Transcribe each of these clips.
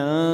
Nam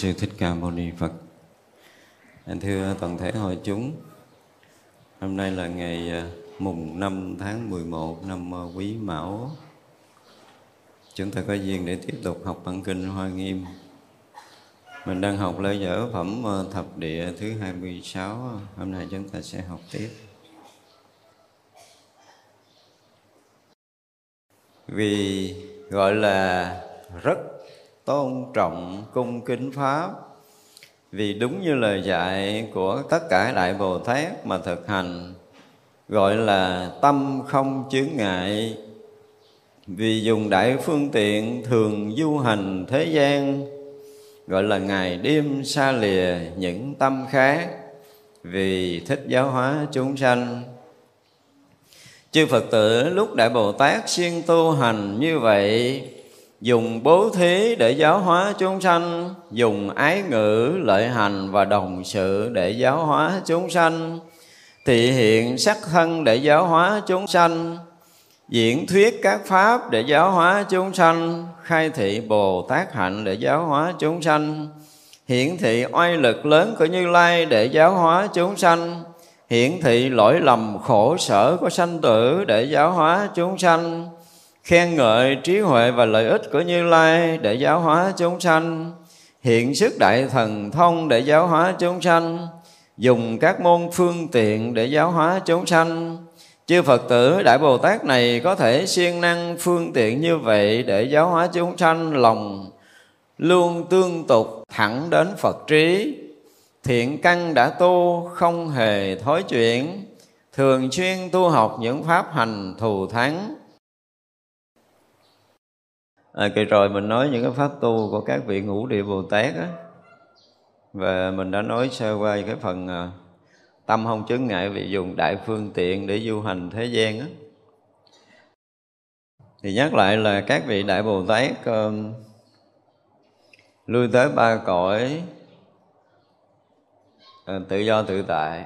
Sư Thích Ca Mâu Ni Phật. Thưa toàn thể hội chúng, Hôm nay là ngày à, mùng 5 tháng 11 năm à, Quý Mão. Chúng ta có duyên để tiếp tục học bản kinh Hoa Nghiêm. Mình đang học lễ dở phẩm à, thập địa thứ 26 Hôm nay chúng ta sẽ học tiếp. Vì, gọi là tôn trọng cung kính Pháp. Vì đúng như lời dạy của tất cả đại bồ tát mà thực hành, gọi là tâm không chướng ngại. Vì dùng đại phương tiện thường du hành thế gian, gọi là ngày đêm xa lìa những tâm khác, vì thích giáo hóa chúng sanh. Chư phật tử, lúc đại bồ tát siêng tu hành như vậy dùng bố thí để giáo hóa chúng sanh, dùng ái ngữ, lợi hành và đồng sự để giáo hóa chúng sanh. Thị hiện sắc thân để giáo hóa chúng sanh, diễn thuyết các pháp để giáo hóa chúng sanh, khai thị bồ tát hạnh để giáo hóa chúng sanh, hiển thị oai lực lớn của như lai để giáo hóa chúng sanh, hiển thị lỗi lầm khổ sở của sanh tử để giáo hóa chúng sanh khen ngợi trí huệ và lợi ích của Như Lai để giáo hóa chúng sanh, hiện sức đại thần thông để giáo hóa chúng sanh, dùng các môn phương tiện để giáo hóa chúng sanh. Chư Phật tử Đại Bồ Tát này có thể siêng năng phương tiện như vậy để giáo hóa chúng sanh lòng luôn tương tục thẳng đến Phật trí. Thiện căn đã tu không hề thối chuyển, thường xuyên tu học những pháp hành thù thắng, à, kỳ rồi mình nói những cái pháp tu của các vị ngũ địa bồ tát á. Và mình đã nói sơ qua cái phần à, tâm không chứng ngại vì dùng đại phương tiện để du hành thế gian á. Thì nhắc lại là các vị đại bồ tát um, lui tới ba cõi uh, tự do tự tại.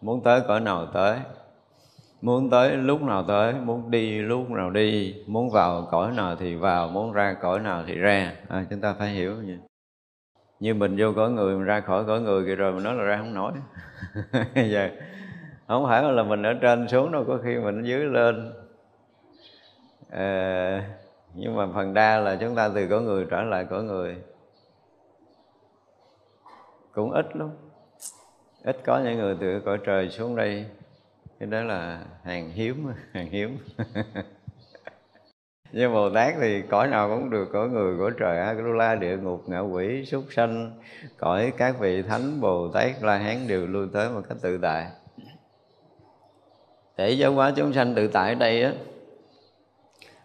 Muốn tới cõi nào tới? Muốn tới lúc nào tới muốn đi lúc nào đi muốn vào cõi nào thì vào muốn ra cõi nào thì ra. À, chúng ta phải hiểu như như mình vô cõi người mình ra khỏi cõi người kia rồi mình nói là ra không nổi. Giờ dạ. không phải là mình ở trên xuống đâu có khi mình ở dưới lên. À, nhưng mà phần đa là chúng ta từ cõi người trở lại cõi người. Cũng ít lắm. Ít có những người từ cõi trời xuống đây cái đó là hàng hiếm hàng hiếm. Nhưng bồ tát thì cõi nào cũng được, cõi người, cõi trời. A địa ngục, ngạ quỷ, súc sanh, cõi các vị thánh, bồ tát, la hán đều lui tới một cách tự tại. Để giáo hóa chúng sanh tự tại ở đây á,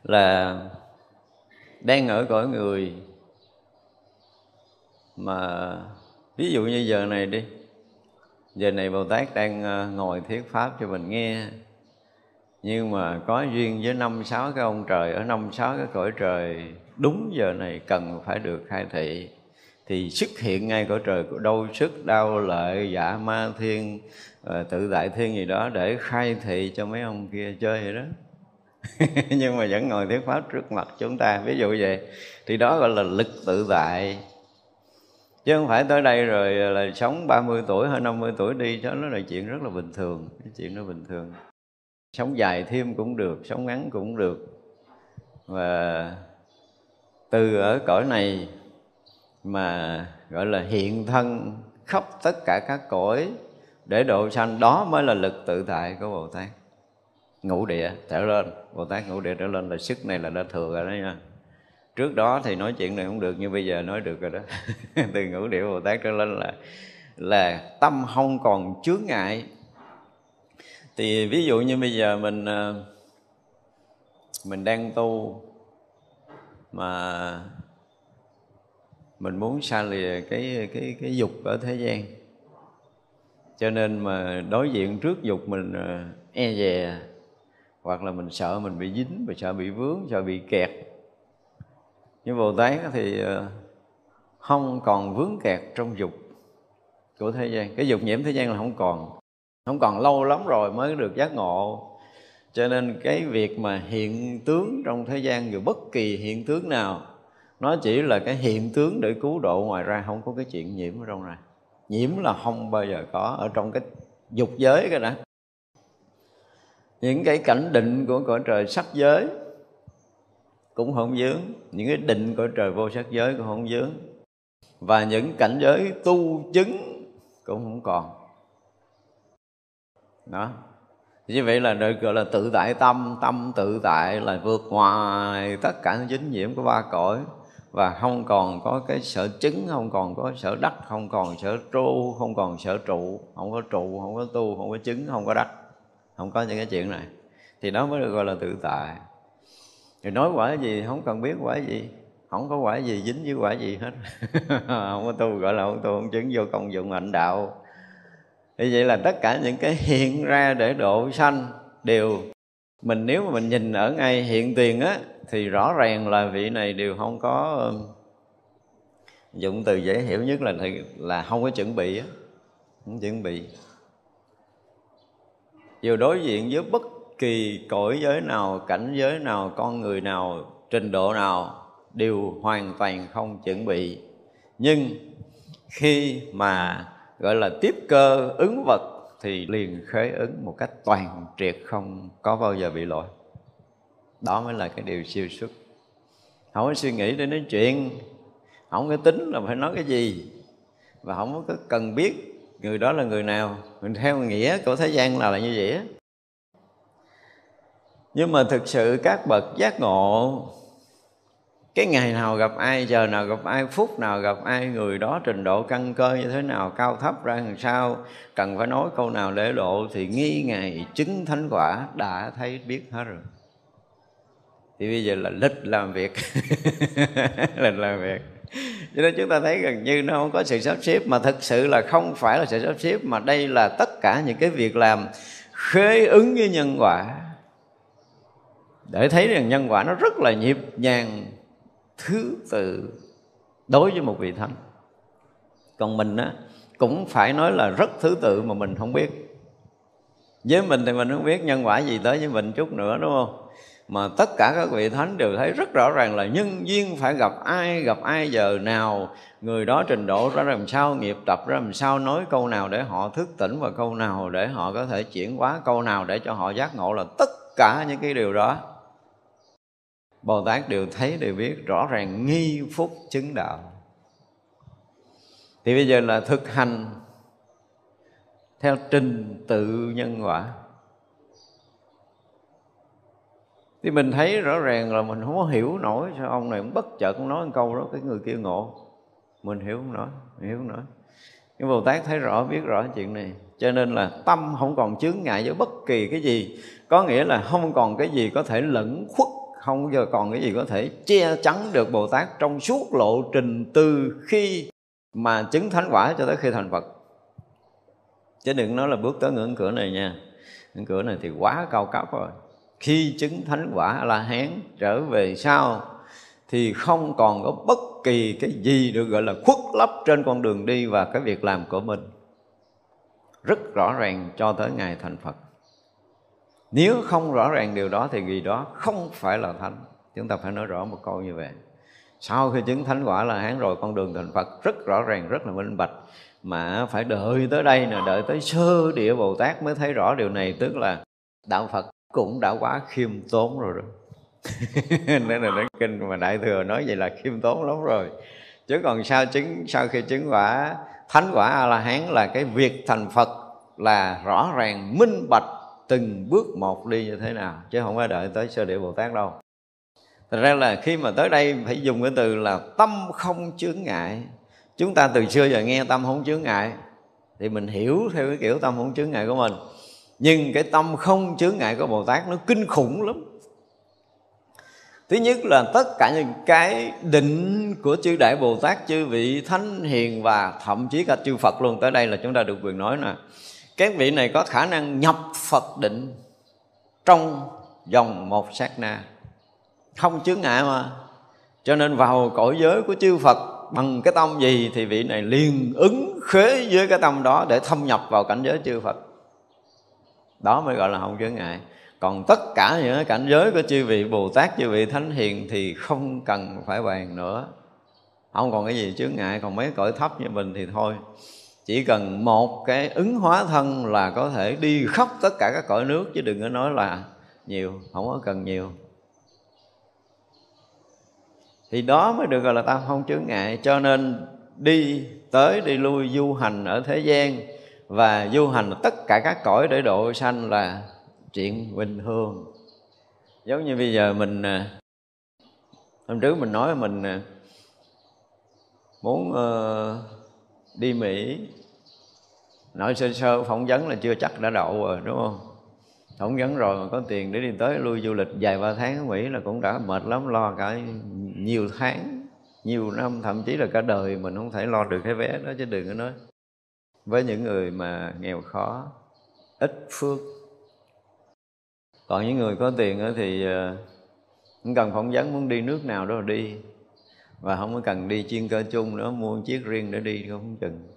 là đang ở cõi người. Mà ví dụ như giờ này đi giờ này bồ tát đang ờ, ngồi thuyết pháp cho mình nghe. Nhưng mà có duyên với năm sáu cái ông trời, ở năm sáu cái cõi trời, đúng giờ này cần phải được khai thị. Thì xuất hiện ngay cõi trời của đâu sức, đau lợi, giả ma thiên ờ, tự tại thiên gì đó để khai thị cho mấy ông kia chơi vậy đó. Nhưng mà vẫn ngồi thuyết pháp trước mặt chúng ta. Ví dụ vậy, thì đó gọi là lực tự tại chứ không phải tới đây rồi là sống 30 tuổi hay 50 tuổi đi cho nó là chuyện rất là bình thường, cái chuyện nó bình thường. Sống dài thêm cũng được, sống ngắn cũng được. Và từ ở cõi này mà, gọi là, hiện thân khắp tất cả các cõi để độ sanh, đó mới là lực tự tại của bồ tát. Ngũ địa trở lên, bồ tát ngũ địa trở lên là sức này là đã thừa rồi đó nha trước đó thì nói chuyện này không được như bây giờ nói được rồi đó. Từ ngũ điệu bồ tát trở lên là là tâm không còn chướng ngại. Thì ví dụ như bây giờ mình ờ, mình đang tu mà mình muốn xa lìa cái cái cái dục ở thế gian. Cho nên mà đối diện trước dục mình ờ, e dè, hoặc là mình sợ mình bị dính, mình sợ bị vướng, sợ bị kẹt nhưng bồ tát thì ờ, không còn vướng kẹt trong dục của thế gian. Cái dục nhiễm thế gian là không còn không còn lâu lắm rồi mới được giác ngộ. Cho nên cái việc mà hiện tướng trong thế gian, dù bất kỳ hiện tướng nào, nó chỉ là cái hiện tướng để cứu độ ngoài ra, không có cái chuyện nhiễm ở trong này. Nhiễm là không bao giờ có ở trong cái dục giới cái đó những cái cảnh định của cõi trời sắc giới cũng không dướng. Những cái định của trời vô sắc giới cũng không dướng. Và những cảnh giới tu chứng cũng không còn. Đó. Như vậy là được gọi là tự tại tâm tâm tự tại, là vượt ngoài tất cả những dính nhiễm của ba cõi. Và không còn có cái sở chứng, không còn có sở đắc, không còn sở tru, không còn sở trụ. Không có trụ, không có tu, không có chứng, không có đắc. Không có những cái chuyện này. Thì đó mới được gọi là tự tại thì nói quả gì, không cần biết quả gì. Không có quả gì dính với quả gì hết. Không có tu gọi là không tu, không chứng vô công dụng hạnh đạo. Thì vậy là tất cả những cái hiện ra để độ sanh đều, mình nếu mà mình nhìn ở ngay hiện tiền á, thì rõ ràng là vị này đều không có um, dụng từ dễ hiểu nhất là là không có chuẩn bị á. Không chuẩn bị. Dù đối diện với bất kỳ cõi giới nào, cảnh giới nào, con người nào, trình độ nào đều hoàn toàn không chuẩn bị. Nhưng khi mà, gọi là, tiếp cơ ứng vật thì liền khế ứng một cách toàn triệt không có bao giờ bị lỗi. Đó mới là cái điều siêu xuất. Không có suy nghĩ để nói chuyện, không có tính là phải nói cái gì, và không có cần biết người đó là người nào. Mình theo nghĩa của thế gian là là như vậy nhưng mà thực sự các bậc giác ngộ, cái ngày nào gặp ai, giờ nào gặp ai, phút nào gặp ai, người đó trình độ căn cơ như thế nào, cao thấp ra làm sao, cần phải nói câu nào để độ thì nghi ngày chứng thánh quả đã thấy biết hết rồi. Thì bây giờ là lịch làm việc. Lịch làm việc. Cho nên chúng ta thấy gần như nó không có sự sắp xếp, mà thực sự là không phải là sự sắp xếp, mà đây là tất cả những cái việc làm khế ứng với nhân quả để thấy rằng nhân quả nó rất là nhịp nhàng, thứ tự đối với một vị thánh. Còn mình á, cũng phải nói là rất thứ tự mà mình không biết. Với mình thì mình không biết nhân quả gì tới với mình chút nữa, đúng không? Mà tất cả các vị thánh đều thấy rất rõ ràng là nhân duyên phải gặp ai gặp ai giờ nào, người đó trình độ ra làm sao, nghiệp tập ra làm sao, nói câu nào để họ thức tỉnh và câu nào để họ có thể chuyển hóa, câu nào để cho họ giác ngộ là tất cả những cái điều đó. Bồ Tát đều thấy, đều biết rõ ràng nghi phúc chứng đạo. Thì bây giờ là thực hành theo trình tự nhân quả. Thì mình thấy rõ ràng là mình không có hiểu nổi, sao ông này cũng bất chợt cũng nói một câu đó, cái người kia ngộ. Mình hiểu không nổi hiểu không nổi. Nhưng bồ tát thấy rõ, biết rõ chuyện này. Cho nên là tâm không còn chướng ngại với bất kỳ cái gì. Có nghĩa là không còn cái gì có thể lẫn khuất không giờ còn cái gì có thể che chắn được bồ tát trong suốt lộ trình từ khi mà chứng thánh quả cho tới khi thành phật. Chứ đừng nói là bước tới ngưỡng cửa này nha. Ngưỡng cửa này thì quá cao cấp rồi. Khi chứng thánh quả là hán trở về sau, thì không còn có bất kỳ cái gì được gọi là khuất lấp trên con đường đi và cái việc làm của mình. Rất rõ ràng cho tới ngày thành phật nếu không rõ ràng điều đó thì gì đó không phải là thánh. Chúng ta phải nói rõ một câu như vậy. Sau khi chứng thánh quả là hán rồi, con đường thành phật rất rõ ràng, rất là minh bạch. Mà phải đợi tới đây nè, đợi tới sơ địa bồ tát mới thấy rõ điều này, tức là đạo phật cũng đã quá khiêm tốn rồi đó. Nên là đến kinh mà đại thừa nói vậy là khiêm tốn lắm rồi. Chứ còn sau chứng, sau khi chứng quả, thánh quả a la hán là cái việc thành phật là rõ ràng, minh bạch từng bước một đi như thế nào chứ không phải đợi tới sơ địa bồ tát đâu. Thật ra là khi mà tới đây phải dùng cái từ là tâm không chướng ngại. Chúng ta từ xưa giờ nghe tâm không chướng ngại Thì mình hiểu theo cái kiểu tâm không chướng ngại của mình. Nhưng cái tâm không chướng ngại của Bồ Tát nó kinh khủng lắm. Thứ nhất là tất cả những cái định của chư Đại Bồ Tát, chư vị Thánh Hiền và thậm chí cả chư Phật luôn Tới đây là chúng ta được quyền nói nè. Các vị này có khả năng nhập Phật định trong vòng một sát na. Không chướng ngại mà. Cho nên vào cõi giới của chư Phật bằng cái tâm gì thì vị này liền ứng khế với cái tâm đó để thâm nhập vào cảnh giới chư Phật. Đó mới gọi là không chướng ngại. Còn tất cả những cảnh giới của chư vị bồ tát, chư vị thánh hiền thì không cần phải bàn nữa. Không còn cái gì chướng ngại, còn mấy cõi thấp như mình thì thôi chỉ cần một cái ứng hóa thân là có thể đi khắp tất cả các cõi nước chứ đừng có nói là nhiều không có cần nhiều. Thì đó mới được gọi là tam không chướng ngại. Cho nên đi tới đi lui du hành ở thế gian và du hành tất cả các cõi để độ sanh là chuyện bình thường. Giống như bây giờ mình à, hôm trước mình nói mình à, muốn uh, đi mỹ. Nói sơ sơ phỏng vấn là chưa chắc đã đậu rồi đúng không? Phỏng vấn rồi mà có tiền để đi tới lui du lịch vài ba tháng ở mỹ là cũng đã mệt lắm lo cả nhiều tháng nhiều năm thậm chí là cả đời mình không thể lo được cái vé đó chứ đừng có nói. Với những người mà nghèo khó ít phước. Còn những người có tiền thì ờ, không cần phỏng vấn muốn đi nước nào đó là đi và không có cần đi chuyên cơ chung nữa, mua chiếc riêng để đi, không chừng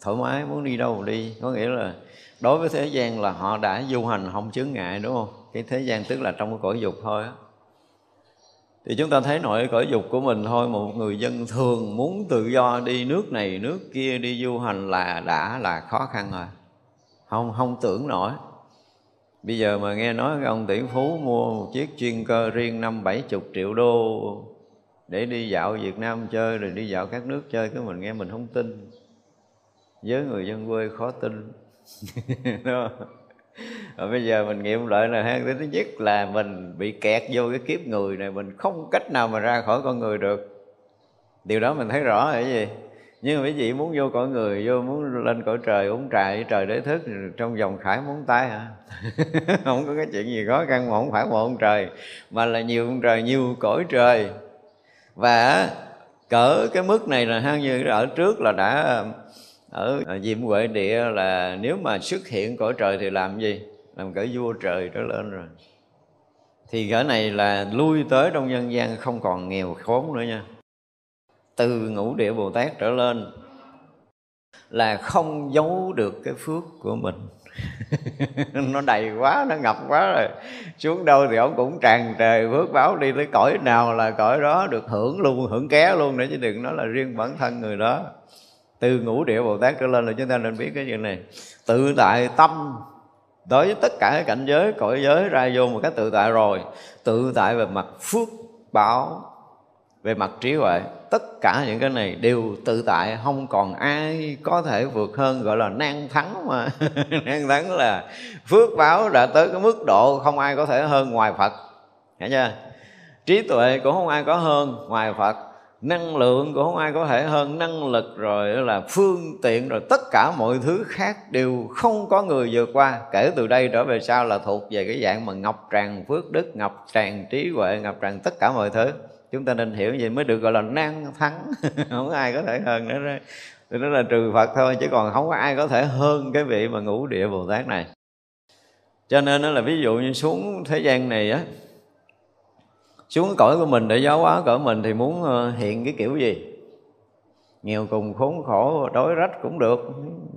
thoải mái, muốn đi đâu đi. Có nghĩa là đối với thế gian là họ đã du hành không chướng ngại, đúng không? Cái thế gian tức là trong cái cõi dục thôi á. Thì chúng ta thấy nội cõi dục của mình thôi, một người dân thường muốn tự do đi nước này, nước kia, đi du hành là đã là khó khăn rồi. Không không tưởng nổi. Bây giờ mà nghe nói cái ông tỷ phú mua một chiếc chuyên cơ riêng năm bảy chục triệu đô để đi dạo Việt Nam chơi rồi đi dạo các nước chơi, cái mình nghe mình không tin. Với người dân quê khó tin. Đúng không? Rồi bây giờ mình nghiệm lại là hai thứ nhất là mình bị kẹt vô cái kiếp người này, mình không cách nào mà ra khỏi con người được. Điều đó mình thấy rõ là cái gì? Nhưng mà quý vị muốn vô cõi người, vô muốn lên cõi trời uống trà với trời để thức, trong vòng khải muốn tay hả? Không có cái chuyện gì khó khăn mà không phải một ông trời, mà là nhiều ông trời, nhiều cõi trời và cỡ cái mức này là hao như ở trước là đã ờ, ở diệm huệ địa là nếu mà xuất hiện cõi trời thì làm gì? Làm cỡ vua trời trở lên rồi. Thì cỡ này là lui tới trong nhân gian, không còn nghèo khốn nữa nha. Từ ngũ địa bồ tát trở lên là không giấu được cái phước của mình. nó đầy quá, nó ngập quá rồi. Xuống đâu thì ông cũng tràn trề phước báo đi tới cõi nào là cõi đó được hưởng luôn, hưởng ké luôn nữa, chứ đừng nói là riêng bản thân người đó. Từ ngũ địa bồ tát trở lên là chúng ta nên biết cái chuyện này. Tự tại tâm. Đối với tất cả các cảnh giới, cõi giới ra vô một cách tự tại rồi. Tự tại về mặt phước báo về mặt trí huệ, tất cả những cái này đều tự tại, không còn ai có thể vượt hơn, gọi là nan thắng mà. Nan thắng là phước báo đã tới cái mức độ không ai có thể hơn ngoài phật. Hiểu chưa? Trí tuệ cũng không ai có hơn ngoài phật. Năng lượng cũng không ai có thể hơn năng lực rồi là phương tiện, rồi tất cả mọi thứ khác đều không có người vượt qua. Kể từ đây trở về sau là thuộc về cái dạng mà ngọc tràn phước đức, ngọc tràn trí huệ, ngọc tràn tất cả mọi thứ chúng ta nên hiểu vậy mới được gọi là năng thắng. Không có ai có thể hơn nữa đó. Thì nó là trừ phật thôi, chứ còn không có ai có thể hơn cái vị mà ngũ địa bồ tát này. Cho nên nó là ví dụ như xuống thế gian này á, xuống cõi của mình để giáo hóa cõi mình thì muốn ờ, hiện cái kiểu gì? Nghèo cùng khốn khổ, đói rách cũng được.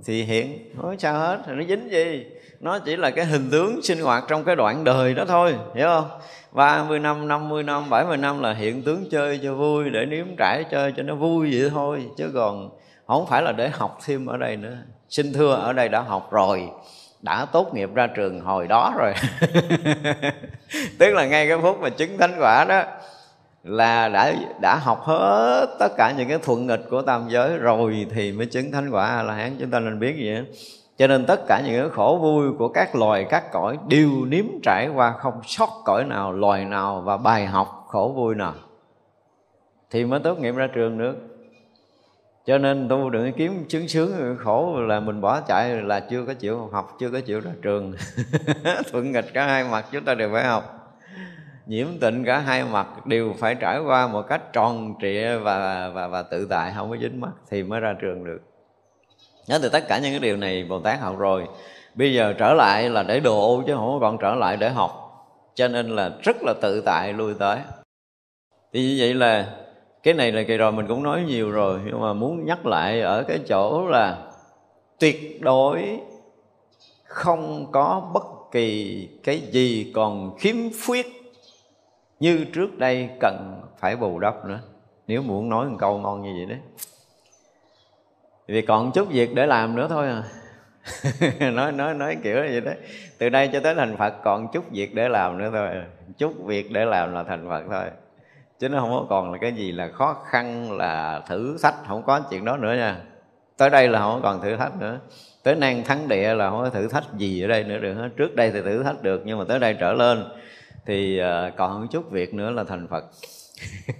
Thì hiện, nói sao hết? Thì nó dính gì? Nó chỉ là cái hình tướng sinh hoạt trong cái đoạn đời đó thôi, hiểu không? 30 năm, 50 năm, 70 năm là hiện tướng chơi cho vui Để nếm trải chơi cho nó vui vậy thôi. Chứ còn không phải là để học thêm ở đây nữa. Xin thưa ở đây đã học rồi đã tốt nghiệp ra trường hồi đó rồi. Tức là ngay cái phút mà chứng thánh quả đó là đã đã học hết tất cả những cái thuận nghịch của tam giới rồi thì mới chứng thánh quả là hán. Chúng ta nên biết gì đó cho nên tất cả những cái khổ vui của các loài, các cõi đều nếm trải qua không sót cõi nào, loài nào và bài học khổ vui nào. Thì mới tốt nghiệp ra trường được. Cho nên tu đừng kiếm chứng sướng, khổ là mình bỏ chạy là chưa có chịu học, chưa có chịu ra trường. Thuận nghịch cả hai mặt chúng ta đều phải học. Nhiễm tịnh cả hai mặt đều phải trải qua một cách tròn trịa và và và tự tại, không có dính mắt thì mới ra trường được nhớ từ tất cả những cái điều này, bồ tát học rồi. Bây giờ trở lại là để độ chứ không còn trở lại để học. Cho nên là rất là tự tại lui tới. Thì như vậy là cái này là kỳ rồi, mình cũng nói nhiều rồi. Nhưng mà muốn nhắc lại ở cái chỗ là tuyệt đối không có bất kỳ cái gì còn khiếm khuyết như trước đây cần phải bù đắp nữa. Nếu muốn nói một câu ngon như vậy đấy vì còn chút việc để làm nữa thôi à. Nói nói nói kiểu như vậy đấy từ đây cho tới thành phật còn chút việc để làm nữa thôi. Chút việc để làm là thành phật thôi. Chứ nó không có còn là cái gì là khó khăn, là thử thách, không có chuyện đó nữa nha. Tới đây là không còn thử thách nữa. Tới nan thắng địa là không có thử thách gì ở đây nữa được hết. Trước đây thì thử thách được, nhưng mà tới đây trở lên thì ờ, còn chút việc nữa là thành phật.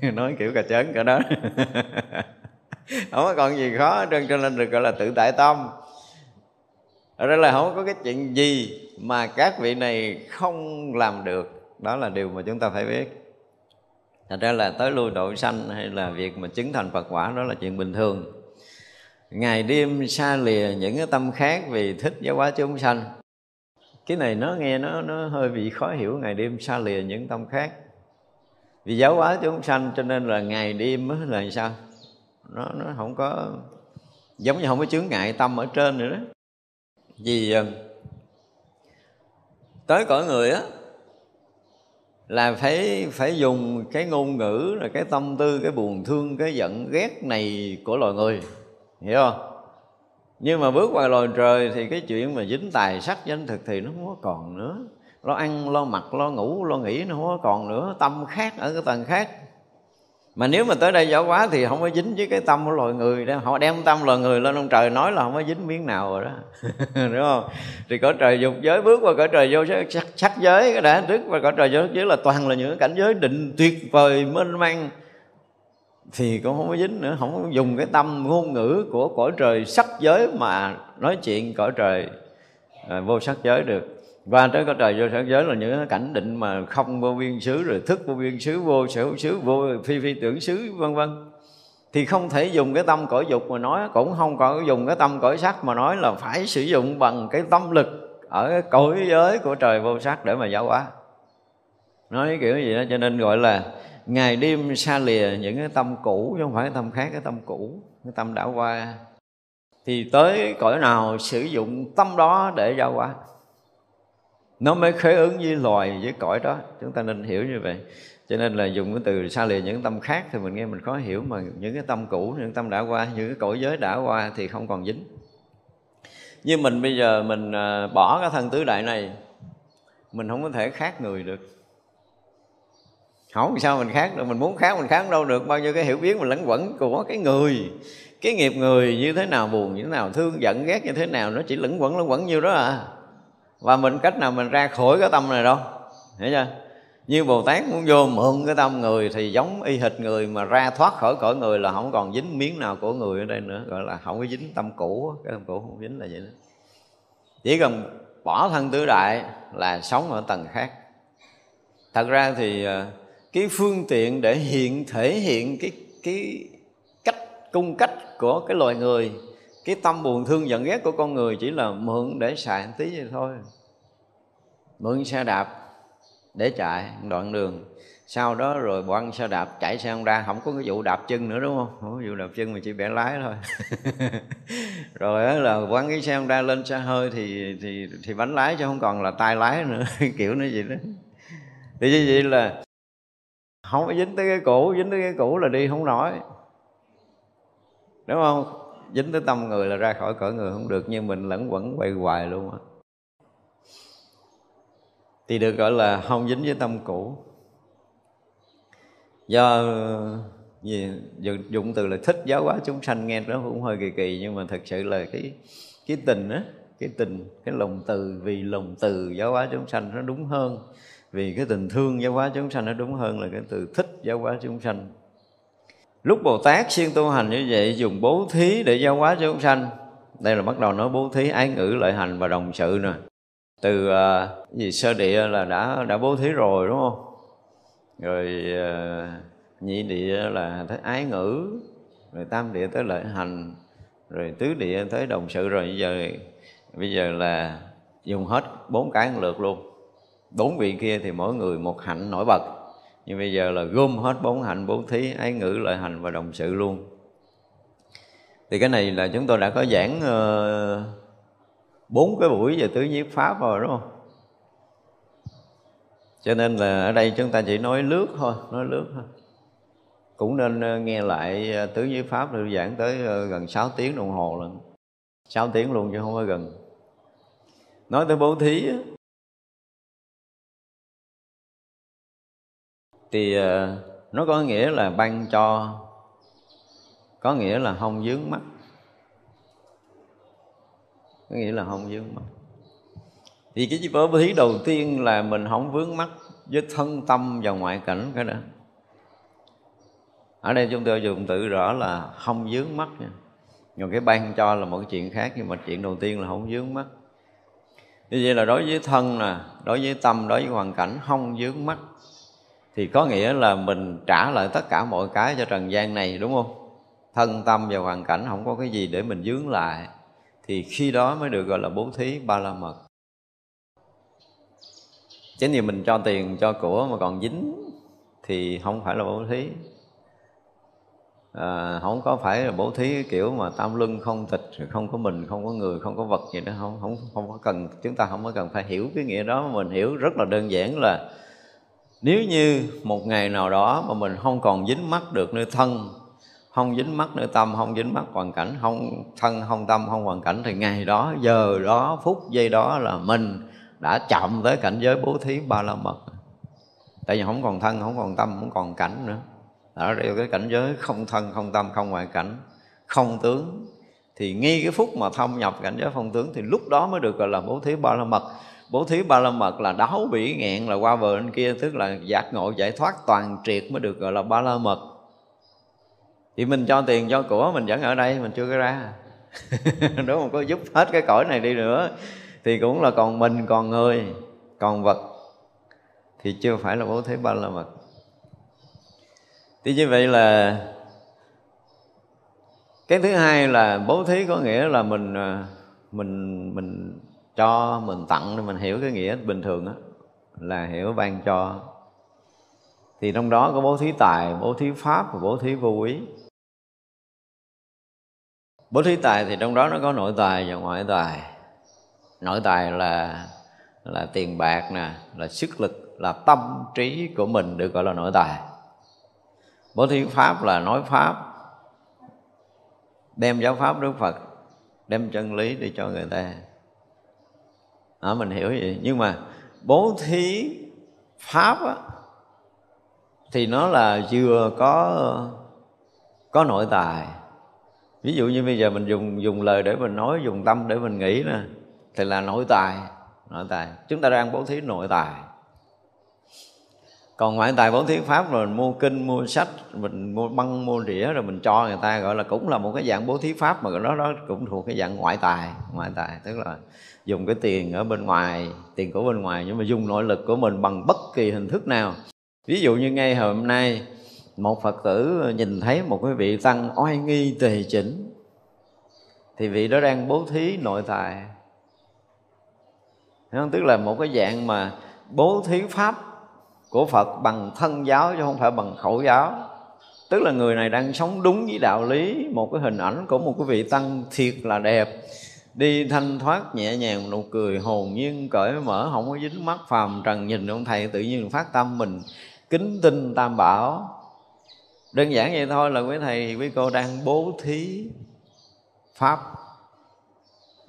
Nói kiểu cà chớn cả đó. không có còn gì khó trơn, cho nên được gọi là tự tại tâm. Ở đây là không có cái chuyện gì mà các vị này không làm được. Đó là điều mà chúng ta phải biết. Thật ra là tới lui độ sanh hay là việc mà chứng thành phật quả, đó là chuyện bình thường. Ngày đêm xa lìa những cái tâm khác vì thích giáo hóa chúng sanh. Cái này nó nghe nó nó hơi bị khó hiểu ngày đêm xa lìa những tâm khác. Vì giáo hóa chúng sanh, cho nên là ngày đêm là sao? Nó nó không có, giống như không có chướng ngại tâm ở trên nữa đó. Vì ờ, tới cõi người á, là phải phải dùng cái ngôn ngữ là cái tâm tư, cái buồn thương, cái giận ghét này của loài người, hiểu không? Nhưng mà bước qua loài trời thì cái chuyện mà dính tài sắc danh thực thì nó không có còn nữa. Lo ăn, lo mặc, lo ngủ, lo nghỉ nó không có còn nữa. Tâm khác ở cái tầng khác mà nếu mà tới đây giỏi quá thì không có dính với cái tâm của loài người đó. Họ đem tâm loài người lên ông trời nói là không có dính miếng nào rồi đó. Đúng không? Thì cõi trời dục giới bước qua cõi trời vô sắc, sắc giới cái đã trước và cõi trời vô giới là toàn là những cảnh giới định tuyệt vời mênh mang. Thì cũng không có dính nữa không có dùng cái tâm ngôn ngữ của cõi trời sắc giới mà nói chuyện cõi trời à, vô sắc giới được và tới cõi trời vô sở giới là những cảnh định mà không vô biên xứ, rồi thức vô biên xứ, vô sở hữu xứ, vô phi phi tưởng xứ, vân vân. Thì không thể dùng cái tâm cõi dục mà nói, cũng không có dùng cái tâm cõi sắc mà nói là phải sử dụng bằng cái tâm lực ở cái cõi giới của trời vô sắc để mà giáo hóa. Nói kiểu gì đó cho nên gọi là ngày đêm xa lìa những cái tâm cũ, chứ không phải cái tâm khác, cái tâm cũ, cái tâm đã qua. Thì tới cõi nào sử dụng tâm đó để giáo hóa? Nó mới khế ứng với loài, với cõi đó. Chúng ta nên hiểu như vậy. Cho nên là dùng cái từ xa lìa những tâm khác thì mình nghe mình khó hiểu, mà những cái tâm cũ, những tâm đã qua, những cái cõi giới đã qua thì không còn dính. Như mình bây giờ mình à, bỏ cái thân tứ đại này, mình không có thể khác người được. Không sao mình khác được mình muốn khác mình khác đâu được. Bao nhiêu cái hiểu biết mình lẫn quẩn của cái người, cái nghiệp người như thế nào buồn, như thế nào thương giận, ghét như thế nào, nó chỉ lẫn quẩn lẫn quẩn nhiêu đó à và mình cách nào mình ra khỏi cái tâm này đâu. Hiểu chưa? Như bồ tát muốn vô mượn cái tâm người thì giống y hệt người mà ra thoát khỏi cõi người là không còn dính miếng nào của người ở đây nữa. Gọi là không có dính tâm cũ cái tâm cũ không dính là vậy đó. Chỉ cần bỏ thân tứ đại là sống ở tầng khác. Thật ra thì à, cái phương tiện để hiện, thể hiện cái cái cách, cung cách của cái loài người cái tâm buồn thương giận ghét của con người chỉ là mượn để xài một tí vậy thôi. Mượn xe đạp để chạy đoạn đường. Sau đó rồi băng xe đạp, chạy xe không ra không có cái vụ đạp chân nữa, đúng không? Không có vụ đạp chân mà chỉ bẻ lái thôi. Rồi đó là quăng cái xe không ra lên xe hơi thì thì thì bánh lái chứ không còn là tay lái nữa. Kiểu nó gì đó. Thì như vậy là không có dính tới cái cũ, dính tới cái cũ là đi không nổi. Đúng không? Dính tới tâm người là ra khỏi cõi người không được, nhưng mình lẫn quẩn quay hoài luôn á. Thì được gọi là không dính với tâm cũ. Do, gì dụng từ là thích giáo hóa chúng sanh, nghe nó cũng hơi kỳ kỳ, nhưng mà thật sự là cái cái tình á, cái tình, cái lòng từ, vì lòng từ giáo hóa chúng sanh nó đúng hơn. Vì cái tình thương giáo hóa chúng sanh nó đúng hơn là cái từ thích giáo hóa chúng sanh lúc bồ tát siêng tu hành như vậy dùng bố thí để giáo hóa chúng sanh. Đây là bắt đầu nói bố thí ái ngữ lợi hành và đồng sự nè. Từ uh, gì sơ địa là đã đã bố thí rồi đúng không? Rồi uh, nhị địa là tới ái ngữ rồi tam địa tới lợi hành rồi tứ địa tới đồng sự. Rồi bây giờ bây giờ là dùng hết bốn cái lượt luôn. Bốn vị kia thì mỗi người một hạnh nổi bật nhưng bây giờ là gom hết bốn hạnh bốn thí ái ngữ lợi hành và đồng sự luôn. Thì cái này là chúng tôi đã có giảng ờ, bốn uh, cái buổi về tứ nhiếp pháp rồi đúng không? Cho nên là ở đây chúng ta chỉ nói lướt thôi nói lướt thôi. Cũng nên ờ, nghe lại ờ, tứ nhiếp pháp được giảng tới gần 6 tiếng đồng hồ lần 6 tiếng luôn chứ không có gần. Nói tới bố thí thì ờ, nó có nghĩa là ban cho, có nghĩa là không dướng mắt. Có nghĩa là không dướng mắt. Thì cái vớ thí đầu tiên là mình không vướng mắt với thân tâm và ngoại cảnh cái đó. Ở đây chúng tôi dùng từ rõ là không dướng mắt nha. Nhưng cái ban cho là một chuyện khác, nhưng mà chuyện đầu tiên là không dướng mắt. Như vậy là đối với thân nè, đối với tâm, đối với hoàn cảnh, không dướng mắt thì có nghĩa là mình trả lại tất cả mọi cái cho trần gian này đúng không? Thân tâm và hoàn cảnh không có cái gì để mình dướng lại. Thì khi đó mới được gọi là bố thí ba la mật. Chứ vì mình cho tiền cho của mà còn dính thì không phải là bố thí. À, không có phải là bố thí kiểu mà tam lưng không thịt không có mình không có người không có vật gì đó. Không không không có cần chúng ta không có cần phải hiểu cái nghĩa đó. Mình hiểu rất là đơn giản là nếu như một ngày nào đó mà mình không còn dính mắc được nơi thân, không dính mắc nơi tâm, không dính mắc hoàn cảnh, không thân, không tâm, không hoàn cảnh, thì ngày đó, giờ đó, phút giây đó là mình đã chạm tới cảnh giới bố thí ba la mật. Tại vì không còn thân, không còn tâm, không còn cảnh nữa. Đã đây cái cảnh giới không thân, không tâm, không ngoại cảnh, không tướng. Thì ngay cái phút mà thông nhập cảnh giới phong tướng, thì lúc đó mới được gọi là bố thí ba la mật bố thí ba la mật là đáo bỉ nghẹn, là qua bờ bên kia, tức là giác ngộ giải thoát toàn triệt mới được gọi là ba la mật. Thì mình cho tiền cho của, mình vẫn ở đây, mình chưa có ra. Đúng không? Có giúp hết cái cõi này đi nữa, thì cũng là còn mình, còn người, còn vật. Thì chưa phải là bố thí ba la mật. Thì như vậy là cái thứ hai là bố thí có nghĩa là mình à, mình mình cho mình tặng để mình hiểu cái nghĩa bình thường đó là hiểu ban cho. Thì trong đó có bố thí tài, bố thí pháp và bố thí vô úy bố thí tài thì trong đó nó có nội tài và ngoại tài. Nội tài là là tiền bạc nè, là sức lực, là tâm trí của mình được gọi là nội tài. Bố thí pháp là nói pháp, đem giáo pháp đức phật, đem chân lý đi cho người ta à, mình hiểu vậy nhưng mà bố thí pháp á, thì nó là vừa có có nội tài. Ví dụ như bây giờ mình dùng dùng lời để mình nói dùng tâm để mình nghĩ nè thì là nội tài nội tài. Chúng ta đang bố thí nội tài. Còn ngoại tài bố thí pháp rồi mình mua kinh mua sách mình mua băng mua đĩa rồi mình cho người ta gọi là cũng là một cái dạng bố thí pháp mà nó đó cũng thuộc cái dạng ngoại tài ngoại tài. Tức là dùng cái tiền ở bên ngoài, tiền của bên ngoài nhưng mà dùng nội lực của mình bằng bất kỳ hình thức nào. Ví dụ như ngay hôm nay, một phật tử nhìn thấy một cái vị tăng oai nghi tề chỉnh, thì vị đó đang bố thí nội tài. Không? tức là một cái dạng mà bố thí pháp của phật bằng thân giáo chứ không phải bằng khẩu giáo. Tức là người này đang sống đúng với đạo lý, một cái hình ảnh của một cái vị tăng thiệt là đẹp đi thanh thoát nhẹ nhàng nụ cười, hồn nhiên cởi mở, không có dính mắt phàm trần nhìn ông thầy, tự nhiên phát tâm mình kính tinh tam bảo. Đơn giản vậy thôi là quý thầy, quý cô đang bố thí pháp.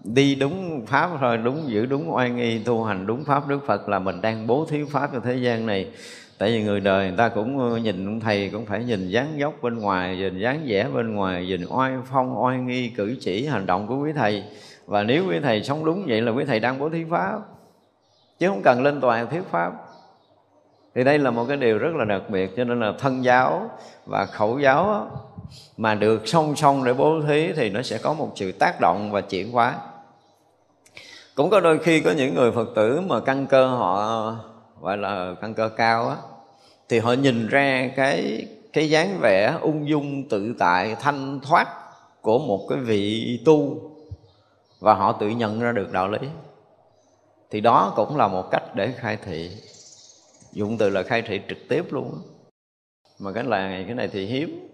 Đi đúng pháp thôi đúng giữ đúng oai nghi tu hành đúng pháp, đức phật là mình đang bố thí pháp cho thế gian này tại vì người đời người ta cũng ờ, nhìn thầy cũng phải nhìn dáng dốc bên ngoài, nhìn dáng vẻ bên ngoài, nhìn oai phong, oai nghi, cử chỉ, hành động của quý thầy. Và nếu quý thầy sống đúng vậy là quý thầy đang bố thí pháp. Chứ không cần lên tòa thuyết pháp. Thì đây là một cái điều rất là đặc biệt, cho nên là thân giáo và khẩu giáo mà được song song để bố thí thì nó sẽ có một sự tác động và chuyển hóa. Cũng có đôi khi có những người phật tử mà căn cơ họ gọi là căn cơ cao á, thì họ nhìn ra cái cái dáng vẻ ung dung, tự tại, thanh thoát của một cái vị tu và họ tự nhận ra được đạo lý. Thì đó cũng là một cách để khai thị. Dụng từ là khai thị trực tiếp luôn mà cái là cái này thì hiếm.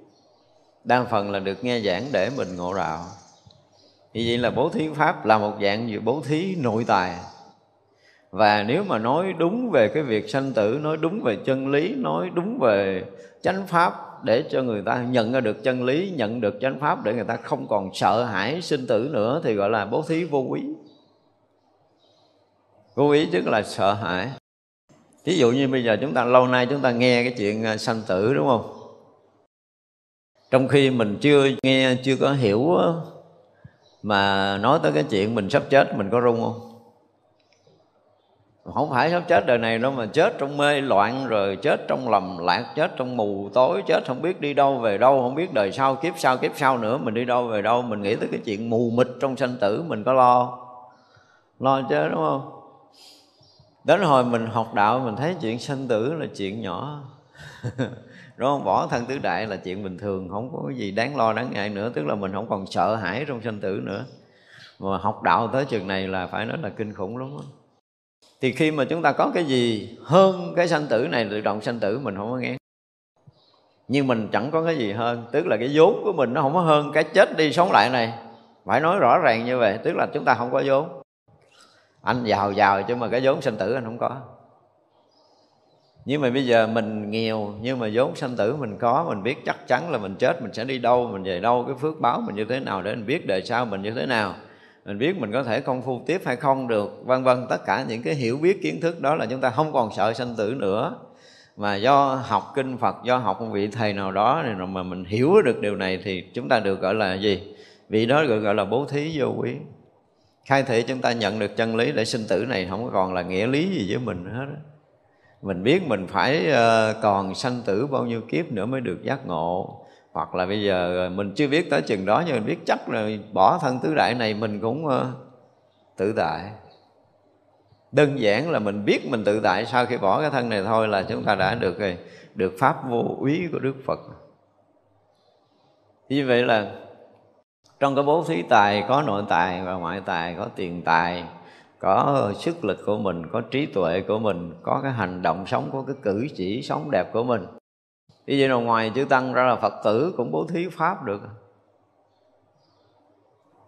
Đa phần là được nghe giảng để mình ngộ đạo. Như vậy là bố thí pháp là một dạng bố thí nội tài và nếu mà nói đúng về cái việc sanh tử, nói đúng về chân lý, nói đúng về chánh pháp để cho người ta nhận ra được chân lý, nhận được chánh pháp để người ta không còn sợ hãi sinh tử nữa, thì gọi là bố thí vô quý vô ý tức là sợ hãi. Ví dụ như bây giờ chúng ta, lâu nay chúng ta nghe cái chuyện à, sanh tử, đúng không? Trong khi mình chưa nghe, chưa có hiểu mà nói tới cái chuyện mình sắp chết, mình có rung không? Không phải sắp chết đời này đâu mà chết trong mê loạn rồi, chết trong lầm lạc, chết trong mù tối, chết không biết đi đâu về đâu, không biết đời sau kiếp sau kiếp sau nữa, mình đi đâu về đâu, mình nghĩ tới cái chuyện mù mịt trong sanh tử, mình có lo lo chứ, đúng không? Đến hồi mình học đạo, mình thấy chuyện sanh tử là chuyện nhỏ. Đúng không? Bỏ thân tứ đại là chuyện bình thường, không có gì đáng lo đáng ngại nữa, tức là mình không còn sợ hãi trong sanh tử nữa. Mà học đạo tới chừng này là phải nói là kinh khủng lắm đó thì khi mà chúng ta có cái gì hơn cái sanh tử này, tự động sanh tử, mình không có nghe. Nhưng mình chẳng có cái gì hơn, tức là cái vốn của mình nó không có hơn cái chết đi sống lại này. Phải nói rõ ràng như vậy, tức là chúng ta không có vốn. Anh giàu giàu chứ mà cái vốn sanh tử anh không có. Nhưng mà bây giờ mình nghèo, nhưng mà vốn sanh tử mình có, mình biết chắc chắn là mình chết, mình sẽ đi đâu, mình về đâu, cái phước báo mình như thế nào để mình biết đời sau mình như thế nào mình biết mình có thể công phu tiếp hay không được, vân vân. Tất cả những cái hiểu biết, kiến thức đó là chúng ta không còn sợ sanh tử nữa. Mà do học kinh Phật, do học một vị thầy nào đó này mà mình hiểu được điều này thì chúng ta được gọi là gì? Vị đó được gọi là bố thí vô quý. Khai thị chúng ta nhận được chân lý để sinh tử này không còn là nghĩa lý gì với mình hết mình biết mình phải ờ, còn sanh tử bao nhiêu kiếp nữa mới được giác ngộ hoặc là bây giờ mình chưa biết tới chừng đó nhưng mình biết chắc là bỏ thân tứ đại này mình cũng uh, tự tại. Đơn giản là mình biết mình tự tại sau khi bỏ cái thân này thôi là chúng ta đã được rồi được pháp vô úy của đức phật. Như vậy là trong cái bố thí tài có nội tài và ngoại tài có tiền tài có sức lực của mình có trí tuệ của mình có cái hành động sống có cái cử chỉ sống đẹp của mình như vậy là ngoài chữ tăng ra là phật tử cũng bố thí pháp được.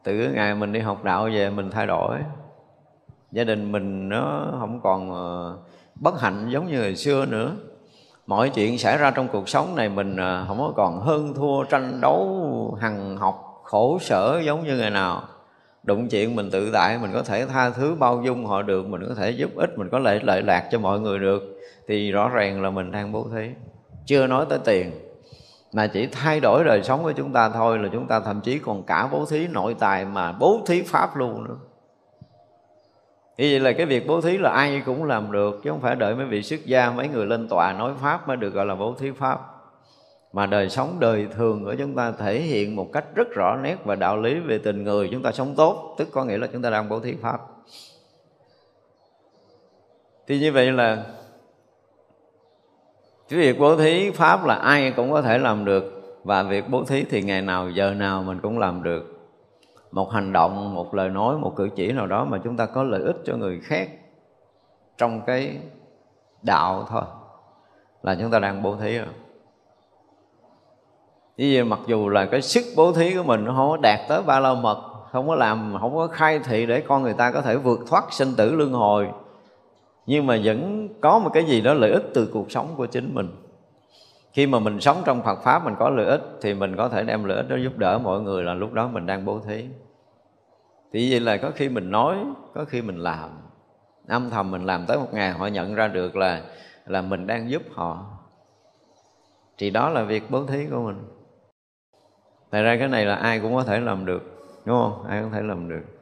Từ cái ngày mình đi học đạo về mình thay đổi. Gia đình mình nó không còn ờ, bất hạnh giống như hồi xưa nữa. Mọi chuyện xảy ra trong cuộc sống này mình ờ, không có còn hơn thua, tranh đấu, hằng học, khổ sở giống như ngày nào. Đụng chuyện mình tự tại, mình có thể tha thứ bao dung họ được, mình có thể giúp ích, mình có lợi lợi lạc cho mọi người được. Thì rõ ràng là mình đang bố thí chưa nói tới tiền, mà chỉ thay đổi đời sống của chúng ta thôi là chúng ta thậm chí còn cả bố thí nội tài mà bố thí pháp luôn nữa. Như vậy là cái việc bố thí là ai cũng làm được, chứ không phải đợi mấy vị xuất gia, mấy người lên tòa nói pháp mới được gọi là bố thí pháp. Mà đời sống đời thường của chúng ta thể hiện một cách rất rõ nét và đạo lý, về tình người, chúng ta sống tốt, tức có nghĩa là chúng ta đang bố thí pháp. Thì như vậy là cái việc bố thí pháp là ai cũng có thể làm được, và việc bố thí thì ngày nào giờ nào mình cũng làm được. Một hành động, một lời nói, một cử chỉ nào đó mà chúng ta có lợi ích cho người khác trong cái đạo thôi là chúng ta đang bố thí rồi. Như vậy mặc dù là cái sức bố thí của mình nó không có đạt tới ba la mật, không có làm, không có khai thị để con người ta có thể vượt thoát sinh tử luân hồi nhưng mà vẫn có một cái gì đó lợi ích từ cuộc sống của chính mình. Khi mà mình sống trong Phật pháp, mình có lợi ích, thì mình có thể đem lợi ích đó giúp đỡ mọi người là lúc đó mình đang bố thí. Thì vậy là có khi mình nói, có khi mình làm. Âm thầm mình làm tới một ngày, họ nhận ra được là là mình đang giúp họ. Thì đó là việc bố thí của mình. Tại ra cái này là ai cũng có thể làm được, đúng không? Ai cũng có thể làm được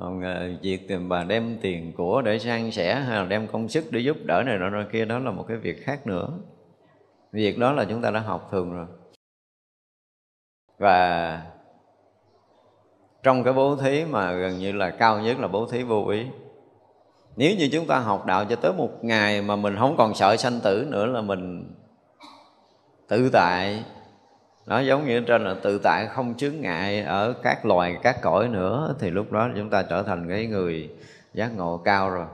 còn ờ, việc việc bà đem tiền của để san sẻ hay là đem công sức để giúp đỡ này nọ kia, đó là một cái việc khác nữa. Việc đó là chúng ta đã học thường rồi. Và trong cái bố thí mà gần như là cao nhất là bố thí vô ý. Nếu như chúng ta học đạo cho tới một ngày mà mình không còn sợ sanh tử nữa là mình tự tại nó giống như trên là tự tại không chướng ngại ở các loài, các cõi nữa, thì lúc đó chúng ta trở thành cái người giác ngộ cao rồi.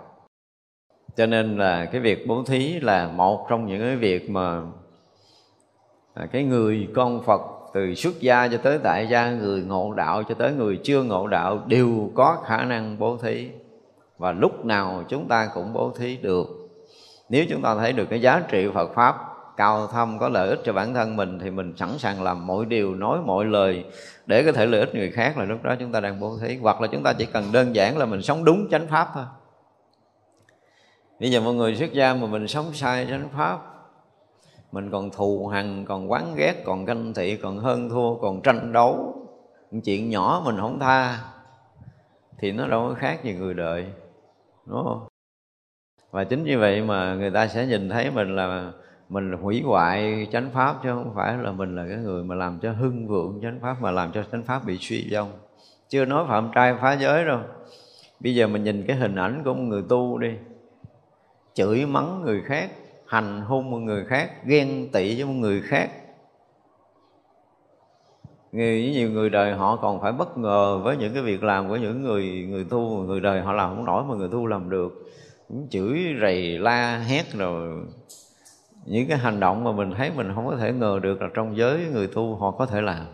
Cho nên là cái việc bố thí là một trong những cái việc mà à, cái người con Phật từ xuất gia cho tới tại gia, người ngộ đạo cho tới người chưa ngộ đạo đều có khả năng bố thí. Và lúc nào chúng ta cũng bố thí được. Nếu chúng ta thấy được cái giá trị Phật pháp cao thâm có lợi ích cho bản thân mình thì mình sẵn sàng làm mọi điều, nói mọi lời để có thể lợi ích người khác là lúc đó chúng ta đang bố thí. Hoặc là chúng ta chỉ cần đơn giản là mình sống đúng chánh pháp thôi. Bây giờ mọi người xuất gia mà mình sống sai chánh pháp, mình còn thù hằn, còn quán ghét, còn ganh thị còn hơn thua, còn tranh đấu chuyện nhỏ mình không tha, thì nó đâu có khác gì người đời, đúng không? Và chính như vậy mà người ta sẽ nhìn thấy mình là mình hủy hoại chánh pháp chứ không phải là mình là cái người mà làm cho hưng vượng chánh pháp, mà làm cho chánh pháp bị suy vong. Chưa nói phạm trai phá giới đâu. Bây giờ mình nhìn cái hình ảnh của một người tu đi, chửi mắng người khác, hành hung một người khác, ghen tị với một người khác. Người, nhiều người đời họ còn phải bất ngờ với những cái việc làm của những người người tu. Người đời họ làm không nổi mà người tu làm được. Cũng chửi rầy la hét rồi những cái hành động mà mình thấy mình không có thể ngờ được là trong giới người tu họ có thể làm.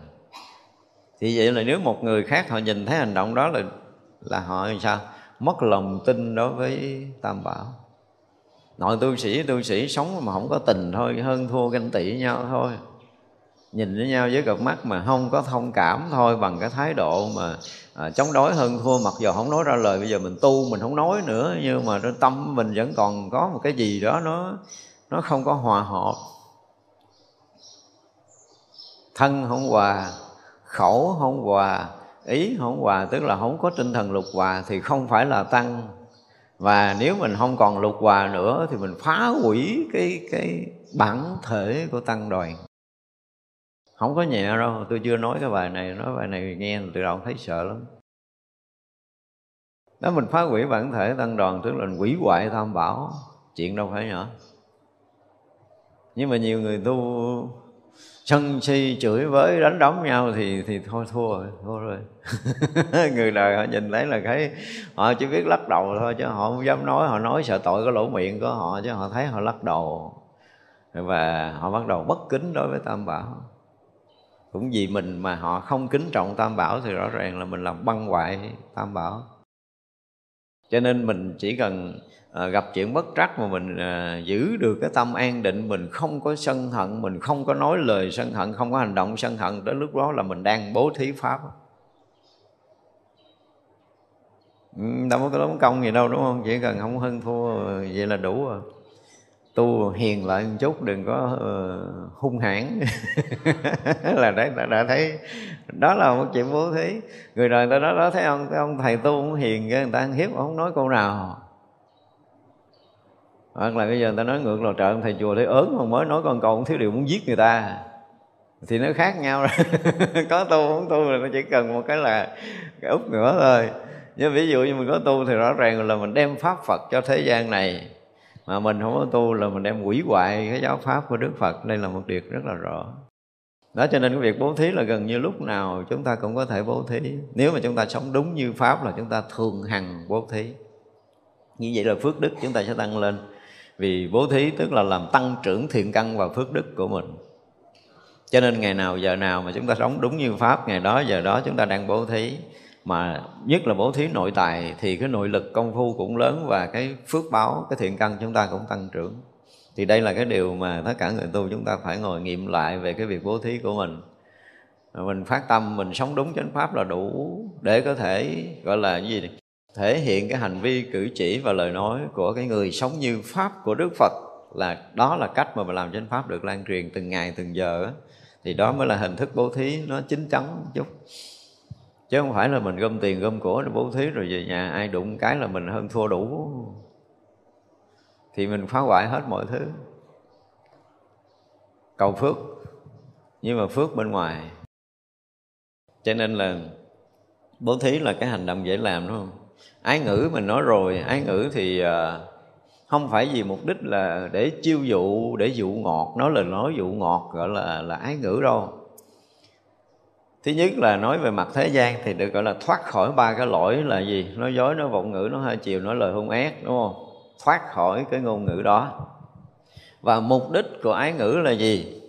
Thì vậy là nếu một người khác họ nhìn thấy hành động đó là là họ làm sao? Mất lòng tin đối với tam bảo. Nội tu sĩ tu sĩ sống mà không có tình thôi hơn thua ganh tị nhau thôi. Nhìn với nhau với cặp mắt mà không có thông cảm thôi bằng cái thái độ mà à, chống đối hơn thua mặc dù không nói ra lời bây giờ mình tu mình không nói nữa nhưng mà trong tâm mình vẫn còn có một cái gì đó nó nó không có hòa hợp. Thân không hòa, khẩu không hòa, ý không hòa, tức là không có tinh thần lục hòa thì không phải là tăng. Và nếu mình không còn lục hòa nữa thì mình phá hủy cái cái bản thể của tăng đoàn không có nhẹ đâu, tôi chưa nói cái bài này, nói bài này nghe từ đầu thấy sợ lắm. Đó mình phá hủy bản thể tăng đoàn, tức là mình hủy hoại tam bảo, chuyện đâu phải nhỏ nhưng mà nhiều người tu, sân si chửi với đánh đấm nhau thì thì thôi, thua rồi thua rồi. Người đời họ nhìn thấy là cái, họ chỉ biết lắc đầu thôi, chứ họ không dám nói. Họ nói sợ tội có lỗ miệng của họ, chứ họ thấy họ lắc đầu. Và họ bắt đầu bất kính đối với tam bảo. Cũng vì mình mà họ không kính trọng tam bảo thì rõ ràng là mình làm băng hoại tam bảo. Cho nên mình chỉ cần à, gặp chuyện bất trắc mà mình à, giữ được cái tâm an định mình không có sân hận mình không có nói lời sân hận không có hành động sân hận đến lúc đó là mình đang bố thí pháp. Ừ, đâu có tốn công gì đâu đúng không? Chỉ cần không hơn thua vậy là đủ rồi. Tu hiền lại một chút đừng có uh, hung hãn. Là đấy đã, đã thấy. Đó là một chuyện bố thí. Người đời ta đó đó thấy ông thấy ông thầy tu cũng hiền người ta ăn hiếp không nói câu nào hoặc là bây giờ người ta nói ngược là trời thầy chùa thấy ớn mà mới nói con câu cũng thiếu điều muốn giết người ta. Thì nó khác nhau rồi. Có tu không tu là nó chỉ cần một cái là cái úp nữa thôi. Nhưng ví dụ như mình có tu thì rõ ràng là mình đem pháp Phật cho thế gian này. Mà mình không có tu là mình đem hủy hoại cái giáo pháp của Đức Phật. Đây là một điều rất là rõ. Đó, cho nên cái việc bố thí là gần như lúc nào chúng ta cũng có thể bố thí. Nếu mà chúng ta sống đúng như pháp là chúng ta thường hằng bố thí. Như vậy là phước đức chúng ta sẽ tăng lên vì bố thí, tức là làm tăng trưởng thiện căn và phước đức của mình. Cho nên ngày nào giờ nào mà chúng ta sống đúng như pháp, ngày đó giờ đó chúng ta đang bố thí. Mà nhất là bố thí nội tài thì cái nội lực công phu cũng lớn và cái phước báo, cái thiện căn chúng ta cũng tăng trưởng. Thì đây là cái điều mà tất cả người tu chúng ta phải ngồi nghiệm lại về cái việc bố thí của mình. Mình phát tâm, mình sống đúng chánh pháp là đủ để có thể gọi là cái gì này? Thể hiện cái hành vi cử chỉ và lời nói của cái người sống như pháp của đức phật là đó là cách mà mình làm chánh pháp được lan truyền từng ngày, từng giờ thì đó mới là hình thức bố thí, nó chính chắn chút. Chứ không phải là mình gom tiền, gom của để bố thí rồi về nhà ai đụng cái là mình hơn thua đủ. Thì mình phá hoại hết mọi thứ. Cầu phước, nhưng mà phước bên ngoài. Cho nên là bố thí là cái hành động dễ làm, đúng không? Ái ngữ mình nói rồi, ái ngữ thì à, không phải vì mục đích là để chiêu dụ, để dụ ngọt, nói lời nói dụ ngọt gọi là là ái ngữ đâu. Thứ nhất là nói về mặt thế gian thì được gọi là thoát khỏi ba cái lỗi là gì? Nói dối, nói vọng ngữ, nói hai chiều, nói lời hung ác, đúng không? Thoát khỏi cái ngôn ngữ đó. Và mục đích của ái ngữ là gì?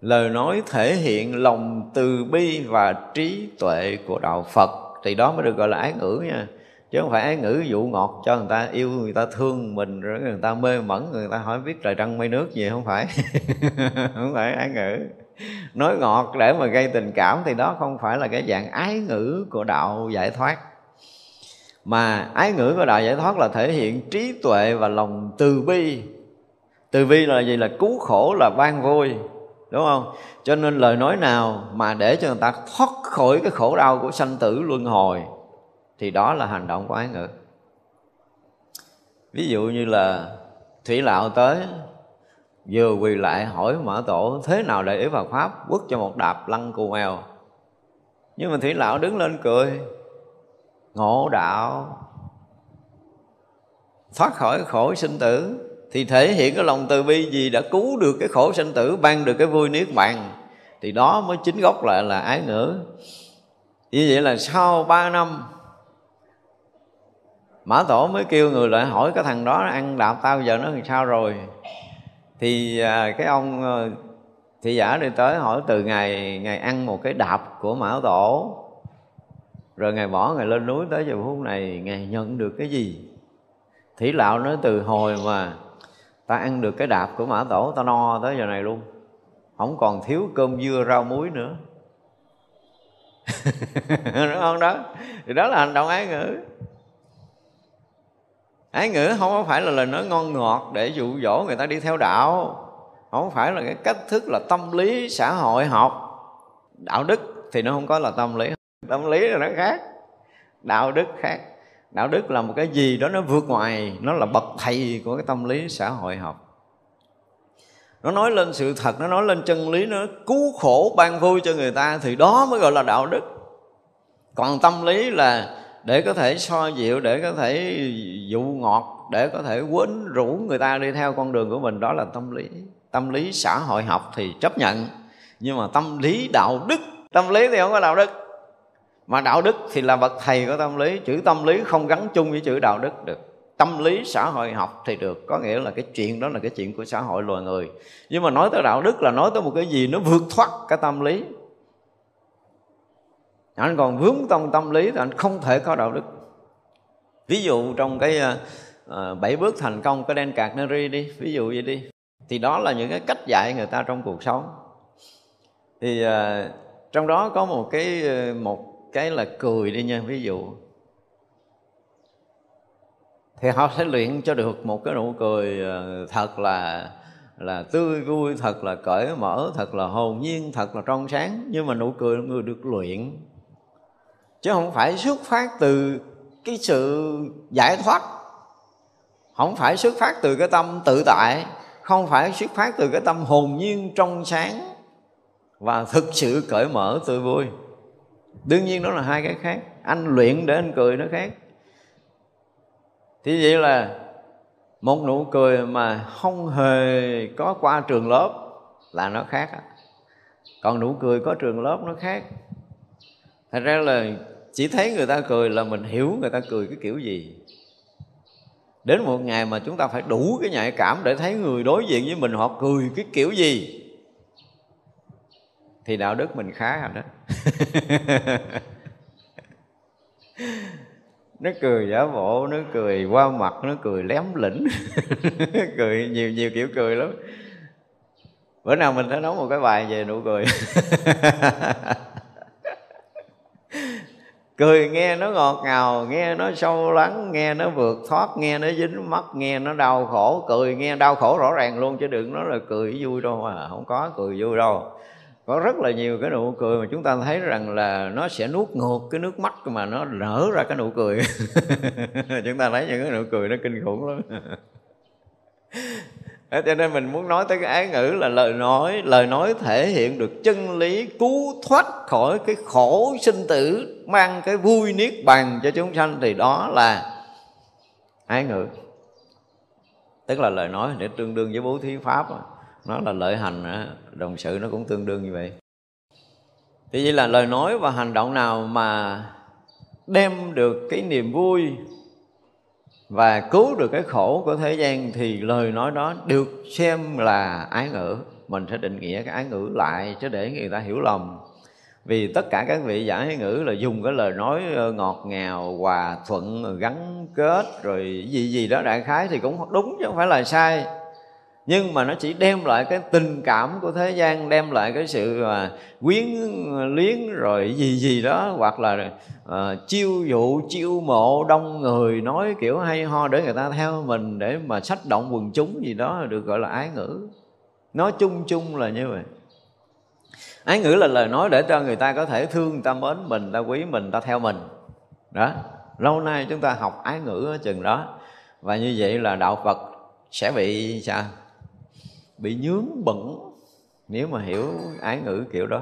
Lời nói thể hiện lòng từ bi và trí tuệ của đạo phật. Thì đó mới được gọi là ái ngữ nha chứ không phải ái ngữ dụ ngọt cho người ta yêu người ta, thương mình, rồi người ta mê mẩn, người ta hỏi biết trời trăng mây nước gì, không phải. Không phải ái ngữ. Nói ngọt để mà gây tình cảm thì đó không phải là cái dạng ái ngữ của đạo giải thoát. Mà ái ngữ của đạo giải thoát là thể hiện trí tuệ và lòng từ bi. Từ bi là gì? Là cứu khổ, là ban vui. Đúng không? Cho nên lời nói nào mà để cho người ta thoát khỏi cái khổ đau của sanh tử luân hồi thì đó là hành động của ái ngữ. Ví dụ như là thủy lão tới, vừa quỳ lại hỏi mở tổ, thế nào để ý vào pháp quất cho một đạp lăn cù mèo? Nhưng mà thủy lão đứng lên cười, ngộ đạo. Thoát khỏi khổ sinh tử, thì thể hiện cái lòng từ bi gì đã cứu được cái khổ sinh tử, ban được cái vui niết bàn. Thì đó mới chính gốc lại là ái ngữ. Như vậy là sau ba năm Mã Tổ mới kêu người lại hỏi cái thằng đó, ăn đạp tao giờ nó làm sao rồi? Thì à, cái ông ờ, thị giả đi tới hỏi từ ngày ngày ăn một cái đạp của Mã Tổ. Rồi ngày bỏ ngày lên núi tới giờ phút này Ngày nhận được cái gì? Thủy lão nói, từ hồi mà ta ăn được cái đạp của Mã Tổ, ta no tới giờ này luôn. Không còn thiếu cơm dưa rau muối nữa. Đúng không đó? Thì đó là hành động ái ngữ ái ngữ không phải là lời nói ngon ngọt để dụ dỗ người ta đi theo đạo. Không phải là cái cách thức là tâm lý xã hội học. Đạo đức thì nó không có là tâm lý. Tâm lý là nó khác. Đạo đức khác. Đạo đức là một cái gì đó nó vượt ngoài, nó là bậc thầy của cái tâm lý xã hội học. Nó nói lên sự thật, nó nói lên chân lý, nó cứu khổ ban vui cho người ta thì đó mới gọi là đạo đức. Còn tâm lý là để có thể so dịu, để có thể dụ ngọt, để có thể quấn rũ người ta đi theo con đường của mình, đó là tâm lý. Tâm lý xã hội học thì chấp nhận, nhưng mà tâm lý đạo đức. Tâm lý thì không có đạo đức. Mà đạo đức thì là bậc thầy của tâm lý. Chữ tâm lý không gắn chung với chữ đạo đức được. Tâm lý xã hội học thì được. Có nghĩa là cái chuyện đó là cái chuyện của xã hội loài người. Nhưng mà nói tới đạo đức là nói tới một cái gì nó vượt thoát cái tâm lý anh còn vướng trong tâm lý thì anh không thể có đạo đức. Ví dụ trong cái uh, bảy bước thành công cái đen cạc neri đi ví dụ vậy đi. Thì đó là những cái cách dạy người ta trong cuộc sống. Thì uh, trong đó có một cái một cái là cười đi nha ví dụ. Thì họ sẽ luyện cho được một cái nụ cười thật là là tươi vui thật là cởi mở thật là hồn nhiên thật là trong sáng. Nhưng mà nụ cười người được luyện chứ không phải xuất phát từ cái sự giải thoát. Không phải xuất phát từ cái tâm tự tại, không phải xuất phát từ cái tâm hồn nhiên trong sáng và thực sự cởi mở tươi vui. Đương nhiên đó là hai cái khác. Anh luyện để anh cười nó khác. Thì vậy là một nụ cười mà không hề có qua trường lớp là nó khác còn nụ cười có trường lớp nó khác thật ra là chỉ thấy người ta cười là mình hiểu người ta cười cái kiểu gì. Đến một ngày mà chúng ta phải đủ cái nhạy cảm để thấy người đối diện với mình họ cười cái kiểu gì, thì đạo đức mình khá rồi đó. Nó cười giả bộ, nó cười qua mặt, nó cười lém lĩnh cười nhiều nhiều kiểu cười lắm. Bữa nào mình sẽ nói một cái bài về nụ cười. cười nghe nó ngọt ngào, nghe nó sâu lắng, nghe nó vượt thoát, nghe nó dính mắt, nghe nó đau khổ. Cười nghe đau khổ rõ ràng luôn, chứ đừng nói là cười vui đâu mà không có cười vui đâu. Có rất là nhiều cái nụ cười mà chúng ta thấy rằng là nó sẽ nuốt ngược cái nước mắt mà nó nở ra cái nụ cười. Chúng ta thấy những cái nụ cười nó kinh khủng lắm. cho nên mình muốn nói tới cái ái ngữ là lời nói lời nói thể hiện được chân lý cứu thoát khỏi cái khổ sinh tử, mang cái vui niết bàn cho chúng sanh, thì đó là ái ngữ. Tức là lời nói để tương đương với bố thí pháp nó là lợi hành đồng sự nó cũng tương đương như vậy. Thì vậy là lời nói và hành động nào mà đem được cái niềm vui và cứu được cái khổ của thế gian thì lời nói đó được xem là ái ngữ. Mình sẽ định nghĩa cái ái ngữ lại chứ để người ta hiểu lầm. Vì tất cả các vị giả ái ngữ là dùng cái lời nói ờ, ngọt ngào, hòa thuận, gắn kết, rồi gì gì đó đại khái thì cũng đúng chứ không phải là sai nhưng mà nó chỉ đem lại cái tình cảm của thế gian đem lại cái sự mà quyến luyến rồi gì gì đó hoặc là uh, chiêu dụ chiêu mộ đông người nói kiểu hay ho để người ta theo mình để mà sách động quần chúng gì đó được gọi là ái ngữ. Nói chung chung là như vậy. Ái ngữ là lời nói để cho người ta có thể thương ta mến mình ta quý mình ta theo mình. Đó lâu nay chúng ta học ái ngữ ở chừng đó. Và như vậy là đạo phật sẽ bị sao? Bị nhướng bẩn, nếu mà hiểu ái ngữ kiểu đó.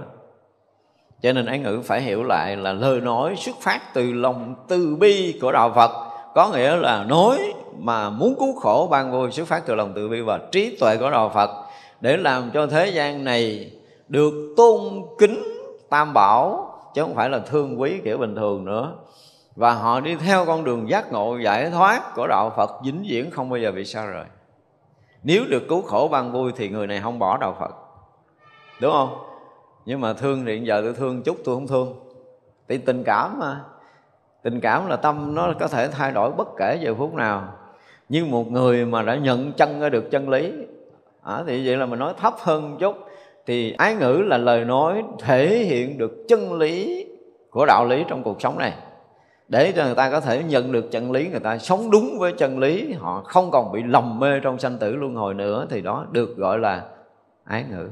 Cho nên ái ngữ phải hiểu lại là lời nói xuất phát từ lòng từ bi của đạo phật. Có nghĩa là nói mà muốn cứu khổ ban vui xuất phát từ lòng từ bi và trí tuệ của đạo phật để làm cho thế gian này được tôn kính tam bảo, chứ không phải là thương quý kiểu bình thường nữa. Và họ đi theo con đường giác ngộ giải thoát của đạo Phật, vĩnh viễn không bao giờ bị xa rời nếu được cứu khổ ban vui thì người này không bỏ đạo phật. Đúng không? Nhưng mà thương thì giờ tôi thương chút tôi không thương. Thì tình cảm mà. Tình cảm là tâm nó có thể thay đổi bất kể giờ phút nào. Nhưng một người mà đã nhận chân được chân lý à, thì vậy là mình nói thấp hơn chút thì ái ngữ là lời nói thể hiện được chân lý của đạo lý trong cuộc sống này để cho người ta có thể nhận được chân lý, người ta sống đúng với chân lý, họ không còn bị lầm mê trong sanh tử luân hồi nữa, thì đó được gọi là ái ngữ.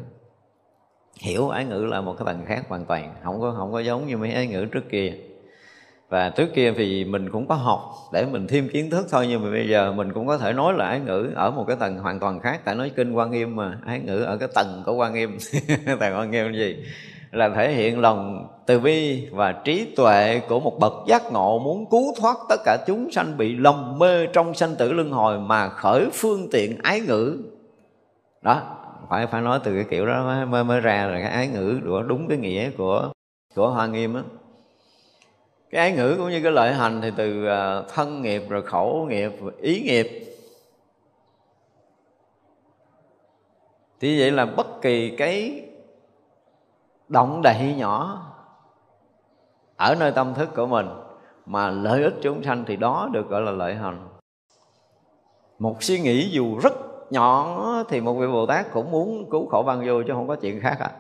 Hiểu ái ngữ là một cái tầng khác hoàn toàn, không có không có giống như mấy ái ngữ trước kia. Và trước kia thì mình cũng có học để mình thêm kiến thức thôi, nhưng mà bây giờ mình cũng có thể nói là ái ngữ ở một cái tầng hoàn toàn khác, tại nói kinh quan nghiêm mà, ái ngữ ở cái tầng của quan nghiêm. Tầng quan nghiêm gì? Là thể hiện lòng từ bi và trí tuệ của một bậc giác ngộ muốn cứu thoát tất cả chúng sanh bị lòng mê trong sanh tử luân hồi mà khởi phương tiện ái ngữ. Đó phải phải nói từ cái kiểu đó mới mới, ra là cái ái ngữ của đúng cái nghĩa của của hoa nghiêm á. Cái ái ngữ cũng như cái lợi hành thì từ à, thân nghiệp rồi khẩu nghiệp ý nghiệp. Thì vậy là bất kỳ cái động đậy nhỏ. Ở nơi tâm thức của mình mà lợi ích chúng sanh thì đó được gọi là lợi hành. Một suy nghĩ dù rất nhỏ thì một vị bồ tát cũng muốn cứu khổ ban vô chứ không có chuyện khác à.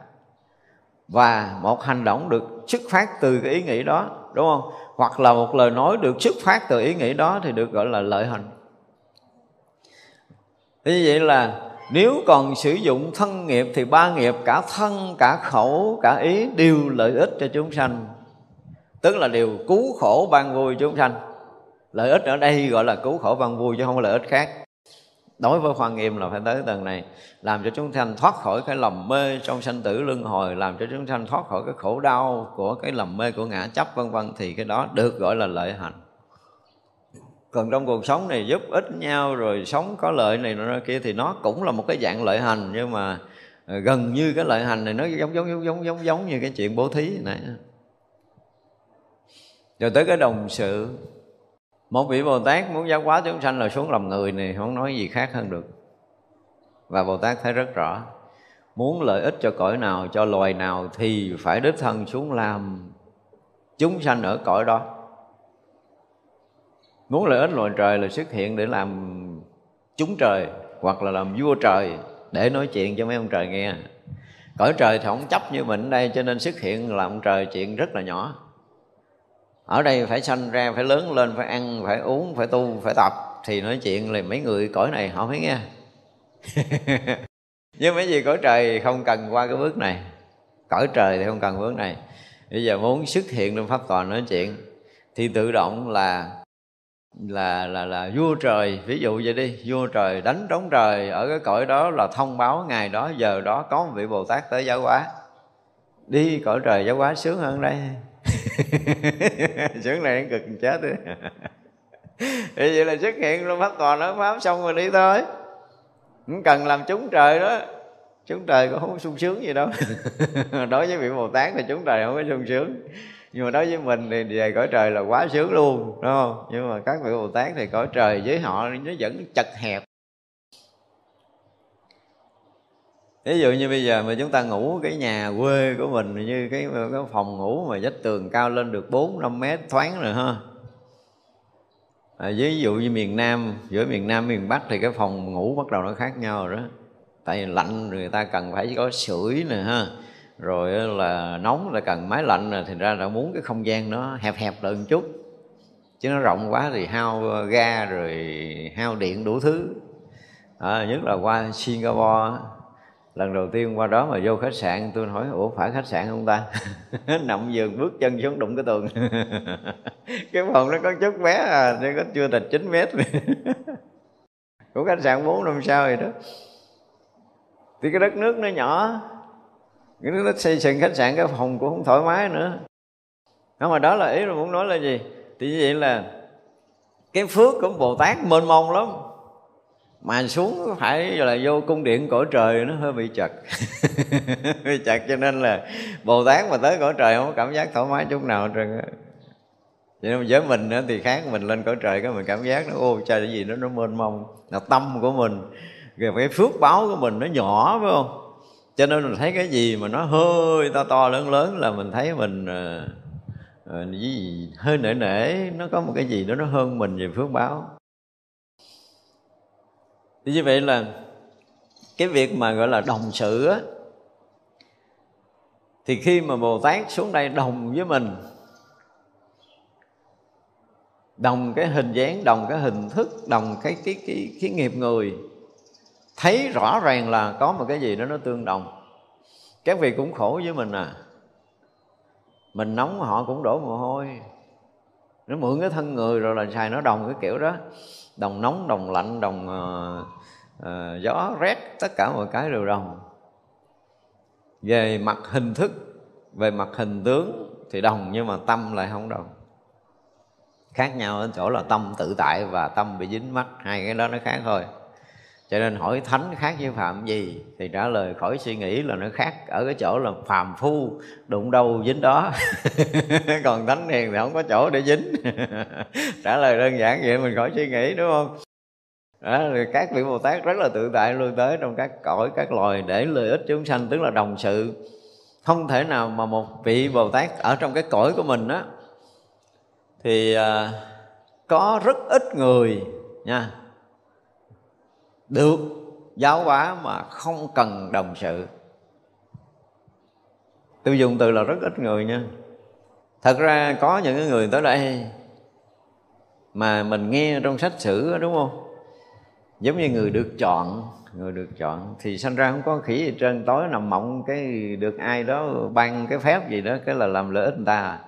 Và một hành động được xuất phát từ cái ý nghĩ đó, đúng không? Hoặc là một lời nói được xuất phát từ ý nghĩ đó thì được gọi là lợi hành. Như vậy là nếu còn sử dụng thân nghiệp thì ba nghiệp, cả thân, cả khẩu, cả ý đều lợi ích cho chúng sanh. Tức là đều cứu khổ ban vui chúng sanh. Lợi ích ở đây gọi là cứu khổ ban vui chứ không có lợi ích khác. Đối với khoan nghiêm là phải tới tầng này, làm cho chúng sanh thoát khỏi cái lầm mê trong sanh tử luân hồi, làm cho chúng sanh thoát khỏi cái khổ đau của cái lầm mê của ngã chấp vân vân thì cái đó được gọi là lợi hạnh còn trong cuộc sống này giúp ích nhau, rồi sống có lợi này nọ kia, thì nó cũng là một cái dạng lợi hành. Nhưng mà ờ, gần như cái lợi hành này nó giống giống giống giống giống giống như cái chuyện bố thí này rồi tới cái đồng sự. Một vị bồ tát muốn giáo hóa chúng sanh là xuống làm người này, không nói gì khác hơn được. Và bồ tát thấy rất rõ, muốn lợi ích cho cõi nào, cho loài nào thì phải đích thân xuống làm chúng sanh ở cõi đó muốn lợi ích loài trời là xuất hiện để làm chúng trời hoặc là làm vua trời để nói chuyện cho mấy ông trời nghe. Cõi trời thì không chấp như mình đây cho nên xuất hiện là ông trời chuyện rất là nhỏ. Ở đây phải sanh ra, phải lớn lên, phải ăn, phải uống, phải tu, phải tập thì nói chuyện là mấy người cõi này họ mới nghe. Nhưng mấy gì cõi trời không cần qua cái bước này. Cõi trời thì không cần bước này. Bây giờ muốn xuất hiện trong pháp tòa nói chuyện thì tự động là là là là vua trời. Ví dụ vậy đi, vua trời đánh trống trời ở cái cõi đó là thông báo ngày đó, giờ đó có một vị bồ tát tới giáo hóa. Đi cõi trời giáo hóa sướng hơn đây. Sướng này cực chết đi. Thì vậy là xuất hiện luôn, pháp toàn nói pháp xong rồi đi thôi. Cũng cần làm chúng trời đó. Chúng trời cũng không sung sướng gì đâu. Đối với vị bồ tát thì chúng trời không có sung sướng nhưng mà đối với mình thì về cõi trời là quá sướng luôn đúng không? Nhưng mà các vị bồ tát thì cõi trời với họ nó vẫn chật hẹp. Ví dụ như bây giờ mà chúng ta ngủ cái nhà quê của mình như cái, cái phòng ngủ mà vách tường cao lên được 4 5 mét thoáng rồi ha. À, ví dụ như miền Nam giữa miền Nam miền Bắc thì cái phòng ngủ bắt đầu nó khác nhau rồi đó. Tại vì lạnh người ta cần phải có sưởi nè ha rồi là nóng là cần máy lạnh rồi thì ra là muốn cái không gian nó hẹp hẹp lại một chút. Chứ nó rộng quá thì hao ờ, ga rồi hao điện đủ thứ. À, nhất là qua Singapore lần đầu tiên qua đó mà vô khách sạn tôi hỏi ủa phải khách sạn không ta? Nằm giường bước chân xuống đụng cái tường. Cái phòng nó có chút bé à nó có chưa thành 9 mét. Của khách sạn bốn năm sao rồi đó. Thì cái đất nước nó nhỏ cái nước nó xây dựng khách sạn, cái phòng cũng không thoải mái nữa. Không, mà đó là ý là muốn nói là gì? Thì như vậy là cái phước của bồ tát mênh mông lắm. Mà xuống phải là vô cung điện cõi trời, nó hơi bị chật. Bị chật cho nên là bồ tát mà tới cõi trời không có cảm giác thoải mái chút nào trơn vậy nên với mình thì khác, mình lên cõi trời cái mình cảm giác nó, ô, trời, cái gì nó nó mênh mông. Là tâm của mình rồi cái phước báo của mình nó nhỏ, phải không? Cho nên mình thấy cái gì mà nó hơi to to lớn lớn là mình thấy mình uh, gì hơi nể nể nó có một cái gì đó nó hơn mình về phước báo. Thì như vậy là cái việc mà gọi là đồng sự á thì khi mà bồ tát xuống đây đồng với mình đồng cái hình dáng đồng cái hình thức đồng cái cái cái cái nghiệp người thấy rõ ràng là có một cái gì đó nó tương đồng. Các vị cũng khổ với mình à. Mình nóng họ cũng đổ mồ hôi. Nó mượn cái thân người rồi là xài nó đồng cái kiểu đó. Đồng nóng đồng lạnh đồng uh, uh, gió rét tất cả mọi cái đều đồng. Về mặt hình thức về mặt hình tướng thì đồng nhưng mà tâm lại không đồng. Khác nhau ở chỗ là tâm tự tại và tâm bị dính mắt hai cái đó nó khác thôi cho nên hỏi thánh khác với phạm gì thì trả lời khỏi suy nghĩ là nó khác ở cái chỗ là phàm phu đụng đâu dính đó. Còn thánh hiền thì không có chỗ để dính. Trả lời đơn giản vậy mình khỏi suy nghĩ đúng không? Đó, thì các vị bồ tát rất là tự tại lui tới trong các cõi các loài để lợi ích chúng sanh tức là đồng sự. Không thể nào mà một vị bồ tát ở trong cái cõi của mình á thì à, có rất ít người nha được. Giáo hóa mà không cần đồng sự. Tôi dùng từ là rất ít người nha. Thật ra có những người tới đây mà mình nghe trong sách sử đúng không? Giống như người được chọn, người được chọn thì sanh ra không có khỉ gì trơn. Tối nằm mộng cái được ai đó ban cái phép gì đó, cái là làm lợi ích người ta à.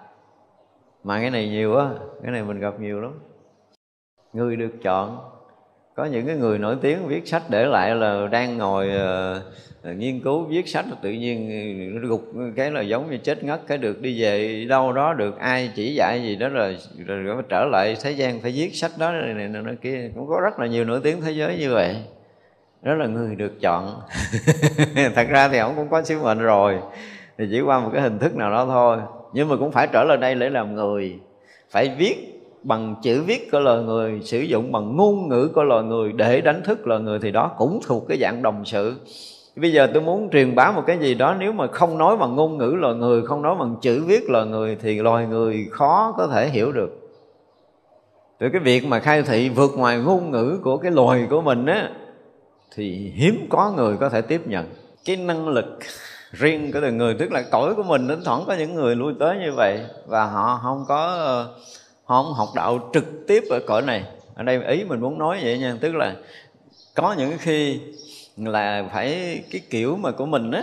mà cái này nhiều á, cái này mình gặp nhiều lắm. Người được chọn có những cái người nổi tiếng viết sách để lại là đang ngồi uh, nghiên cứu viết sách tự nhiên gục cái là giống như chết ngất cái được đi về đâu đó được ai chỉ dạy gì đó rồi, rồi, rồi trở lại thế gian phải viết sách đó này, này, này kia. Cũng có rất là nhiều nổi tiếng thế giới như vậy. Đó là người được chọn. Thật ra thì ông cũng có sứ mệnh rồi. Thì chỉ qua một cái hình thức nào đó thôi. Nhưng mà cũng phải trở lại đây để làm người phải viết bằng chữ viết của loài người, sử dụng bằng ngôn ngữ của loài người để đánh thức loài người thì đó cũng thuộc cái dạng đồng sự. Bây giờ tôi muốn truyền bá một cái gì đó, nếu mà không nói bằng ngôn ngữ loài người, không nói bằng chữ viết loài người thì loài người khó có thể hiểu được. Từ cái việc mà khai thị vượt ngoài ngôn ngữ của cái loài của mình á, thì hiếm có người có thể tiếp nhận. Cái năng lực riêng của từng người, tức là cõi của mình, thỉnh thoảng có những người lui tới như vậy và họ không có họ không, học đạo trực tiếp ở cõi này. Ở đây ý mình muốn nói vậy nha, tức là có những khi là phải cái kiểu mà của mình á,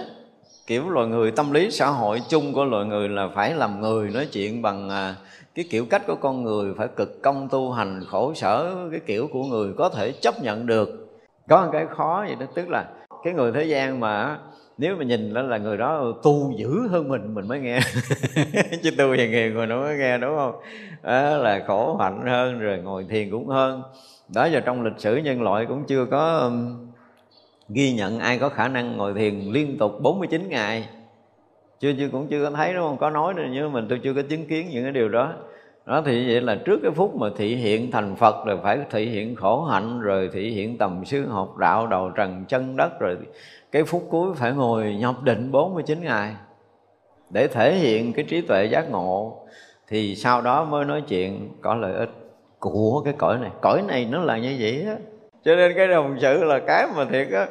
kiểu loài người, tâm lý xã hội chung của loài người là phải làm người nói chuyện bằng à, cái kiểu cách của con người, phải cực công tu hành, khổ sở, cái kiểu của người có thể chấp nhận được. Có một cái khó vậy đó, tức là cái người thế gian mà nếu mà nhìn đó là người đó tu dữ hơn mình mình mới nghe. Chứ tu về nghiền người nó mới nghe đúng không? Đó là khổ hạnh hơn rồi ngồi thiền cũng hơn. Đó giờ trong lịch sử nhân loại cũng chưa có um, ghi nhận ai có khả năng ngồi thiền liên tục 49 ngày. Chưa chưa cũng chưa có thấy đúng không? Có nói nữa nhưng mình tôi chưa có chứng kiến những cái điều đó đó thì vậy là trước cái phút mà thị hiện thành Phật rồi phải thị hiện khổ hạnh, rồi thị hiện tầm sư học đạo đầu trần chân đất, rồi cái phút cuối phải ngồi nhập định 49 ngày. Để thể hiện cái trí tuệ giác ngộ, thì sau đó mới nói chuyện có lợi ích của cái cõi này. Cõi này nó là như vậy á. Cho nên cái đồng sự là cái mà thiệt á,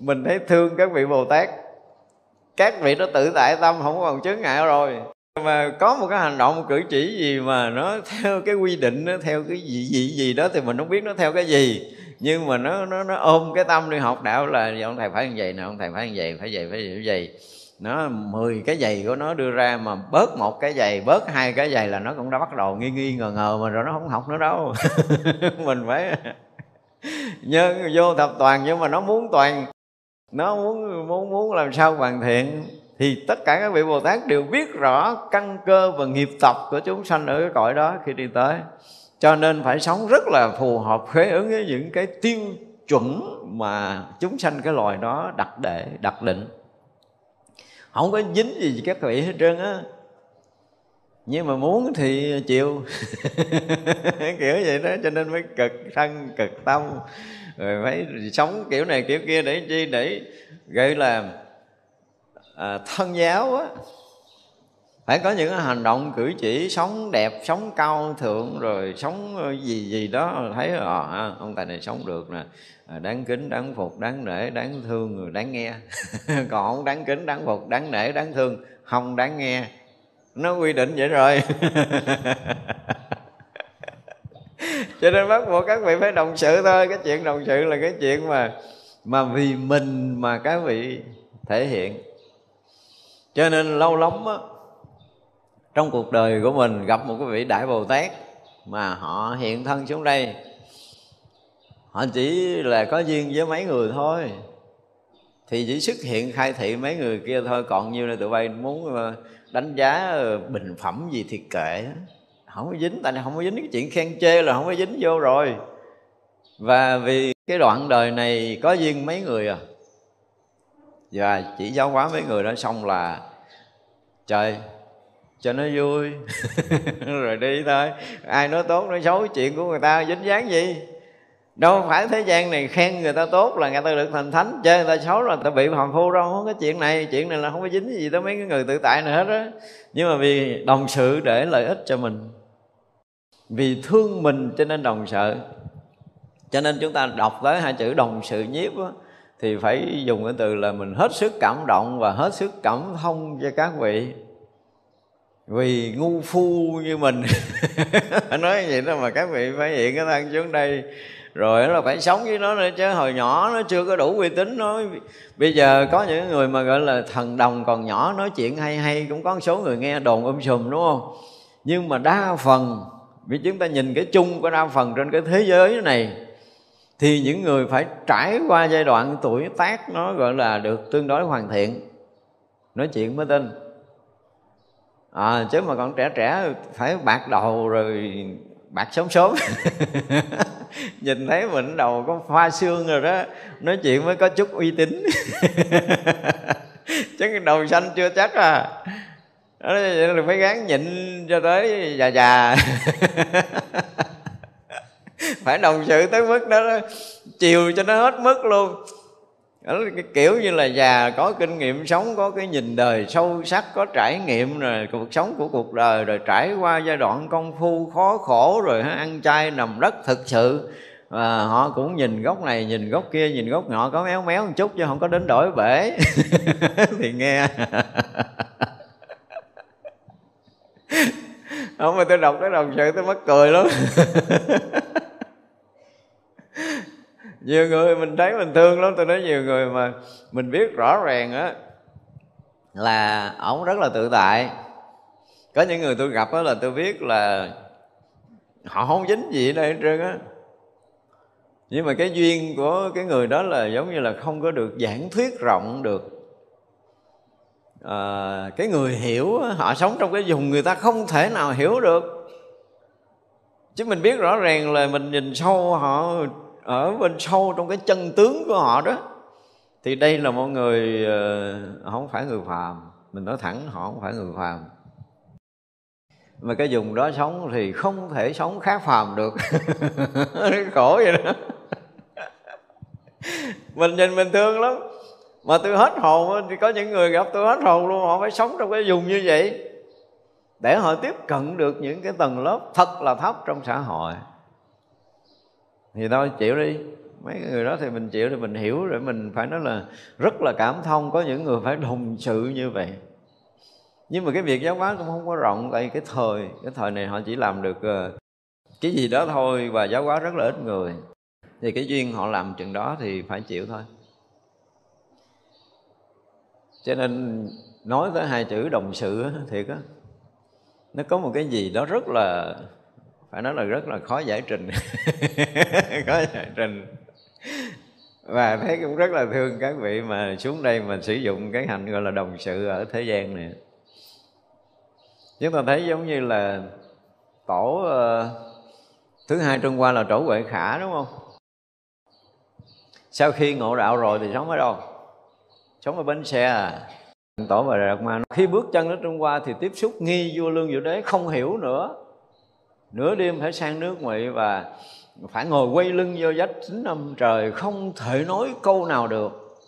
mình thấy thương các vị bồ tát. Các vị nó tự tại tâm, không còn chướng ngại rồi mà có một cái hành động một cử chỉ gì mà nó theo cái quy định, nó theo cái gì gì gì đó thì mình không biết nó theo cái gì. Nhưng mà nó nó nó ôm cái tâm đi học đạo là ông thầy phải như vậy nè, ông thầy phải như vậy, phải vậy, phải như vậy. Nó 10 cái giày của nó đưa ra mà bớt một cái giày, bớt hai cái giày là nó cũng đã bắt đầu nghi nghi ngờ ngờ mà rồi nó không học nữa đâu. Mình phải nhớ, vô thập toàn nhưng mà nó muốn toàn. Nó muốn muốn muốn làm sao hoàn thiện thì tất cả các vị bồ tát đều biết rõ căn cơ và nghiệp tập của chúng sanh ở cái cõi đó khi đi tới. Cho nên phải sống rất là phù hợp khế ứng với những cái tiêu chuẩn mà chúng sanh cái loài đó đặt để, đặt định. Không có dính gì các vị hết trơn á. Nhưng mà muốn thì chịu. Kiểu vậy đó, cho nên mới cực thân, cực tâm. Rồi phải sống kiểu này kiểu kia để chi, để gọi là à, thân giáo á phải có những hành động cử chỉ sống đẹp sống cao thượng rồi sống ờ, gì gì đó thấy ờ, à, ông tài này sống được nè. À, đáng kính đáng phục đáng nể đáng thương người đáng nghe. Còn không đáng kính đáng phục đáng nể đáng thương không đáng nghe. Nó quy định vậy rồi. Cho nên bắt buộc các vị phải đồng sự thôi cái chuyện đồng sự là cái chuyện mà mà vì mình mà các vị thể hiện cho nên lâu lắm á, trong cuộc đời của mình gặp một cái vị đại bồ tát mà họ hiện thân xuống đây. Họ chỉ là có duyên với mấy người thôi. Thì chỉ xuất hiện khai thị mấy người kia thôi. Còn như là tụi bay muốn ờ, đánh giá ờ, bình phẩm gì thì kệ không có dính, tại không có dính cái chuyện khen chê là không có dính vô rồi. Và vì cái đoạn đời này có duyên mấy người à và chỉ giáo hóa mấy người đó xong là trời cho nó vui. Rồi đi thôi. Ai nói tốt nói xấu chuyện của người ta dính dáng gì? Đâu phải thế gian này khen người ta tốt là người ta được thành thánh. Chơi người ta xấu là người ta bị phàm phu đâu không có chuyện này. Chuyện này là không có dính gì tới mấy cái người tự tại này hết á. Nhưng mà vì đồng sự để lợi ích cho mình vì thương mình cho nên đồng sợ. Cho nên chúng ta đọc tới hai chữ đồng sự nhiếp á, thì phải dùng cái từ là mình hết sức cảm động và hết sức cảm thông cho các vị. Vì ngu phu như mình. Nói vậy đó mà các vị phải hiện cái thân xuống đây. Rồi là phải sống với nó nữa chứ. Hồi nhỏ nó chưa có đủ uy tín nó. Bây giờ có những người mà gọi là thần đồng còn nhỏ nói chuyện hay hay, cũng có một số người nghe đồn um sùm, đúng không? Nhưng mà đa phần, vì chúng ta nhìn cái chung của đa phần trên cái thế giới này thì những người phải trải qua giai đoạn tuổi tác nó gọi là được tương đối hoàn thiện. Nói chuyện mới tin. À, chứ mà còn trẻ trẻ phải bạc đầu rồi bạc sớm sớm. Nhìn thấy mình đầu có hoa xương rồi đó nói chuyện mới có chút uy tín. Chứ cái đầu xanh chưa chắc à. Đó là phải gắng nhịn cho tới già già. phải đồng sự tới mức đó, đó. Chiều cho nó hết mức luôn. Đó cái kiểu như là già có kinh nghiệm sống có cái nhìn đời sâu sắc có trải nghiệm rồi cuộc sống của cuộc đời rồi trải qua giai đoạn công phu khó khổ rồi ăn chay nằm đất thực sự. Và họ cũng nhìn góc này nhìn góc kia nhìn góc nọ có méo méo một chút chứ không có đến đổi bể. Thì nghe. Không mà tôi đọc cái đồng sự tôi mất cười lắm. nhiều người mình thấy mình thương lắm. Tôi nói nhiều người mà mình biết rõ ràng á là ổng rất là tự tại. Có những người tôi gặp đó là tôi biết là họ không dính gì ở đây hết trơn á. Nhưng mà cái duyên của cái người đó là giống như là không có được giảng thuyết rộng được. À, cái người hiểu họ sống trong cái vùng người ta không thể nào hiểu được. Chứ mình biết rõ ràng là mình nhìn sâu họ ở bên sâu trong cái chân tướng của họ đó. Thì đây là một người ờ, không phải người phàm. Mình nói thẳng, họ không phải người phàm. Mà cái vùng đó sống thì không thể sống khác phàm được. Khổ vậy đó. Mình nhìn mình thương lắm. Mà tôi hết hồn thì có những người gặp tôi hết hồn luôn, họ phải sống trong cái vùng như vậy. Để họ tiếp cận được những cái tầng lớp thật là thấp trong xã hội thì thôi, chịu đi. Mấy người đó thì mình chịu thì mình hiểu rồi, mình phải nói là rất là cảm thông có những người phải đồng sự như vậy. Nhưng mà cái việc giáo hóa cũng không có rộng, tại cái thời cái thời này họ chỉ làm được ờ, cái gì đó thôi và giáo hóa rất là ít người. Thì cái duyên họ làm chừng đó thì phải chịu thôi. Cho nên nói tới hai chữ đồng sự thiệt á, nó có một cái gì đó rất là phải nói là rất là khó giải trình. Khó giải trình. Và thấy cũng rất là thương các vị mà xuống đây mà sử dụng cái hành gọi là đồng sự ở thế gian này. Chúng ta thấy giống như là tổ uh, thứ hai trung qua là tổ huệ khả đúng không? Sau khi ngộ đạo rồi thì sống ở đâu? Sống ở bến xe à? Tổ và đạt ma khi bước chân đến trung hoa thì tiếp xúc nghi vua lương vũ đế không hiểu nữa nửa đêm phải sang nước ngụy và phải ngồi quay lưng vô vách chín năm trời, không thể nói câu nào được.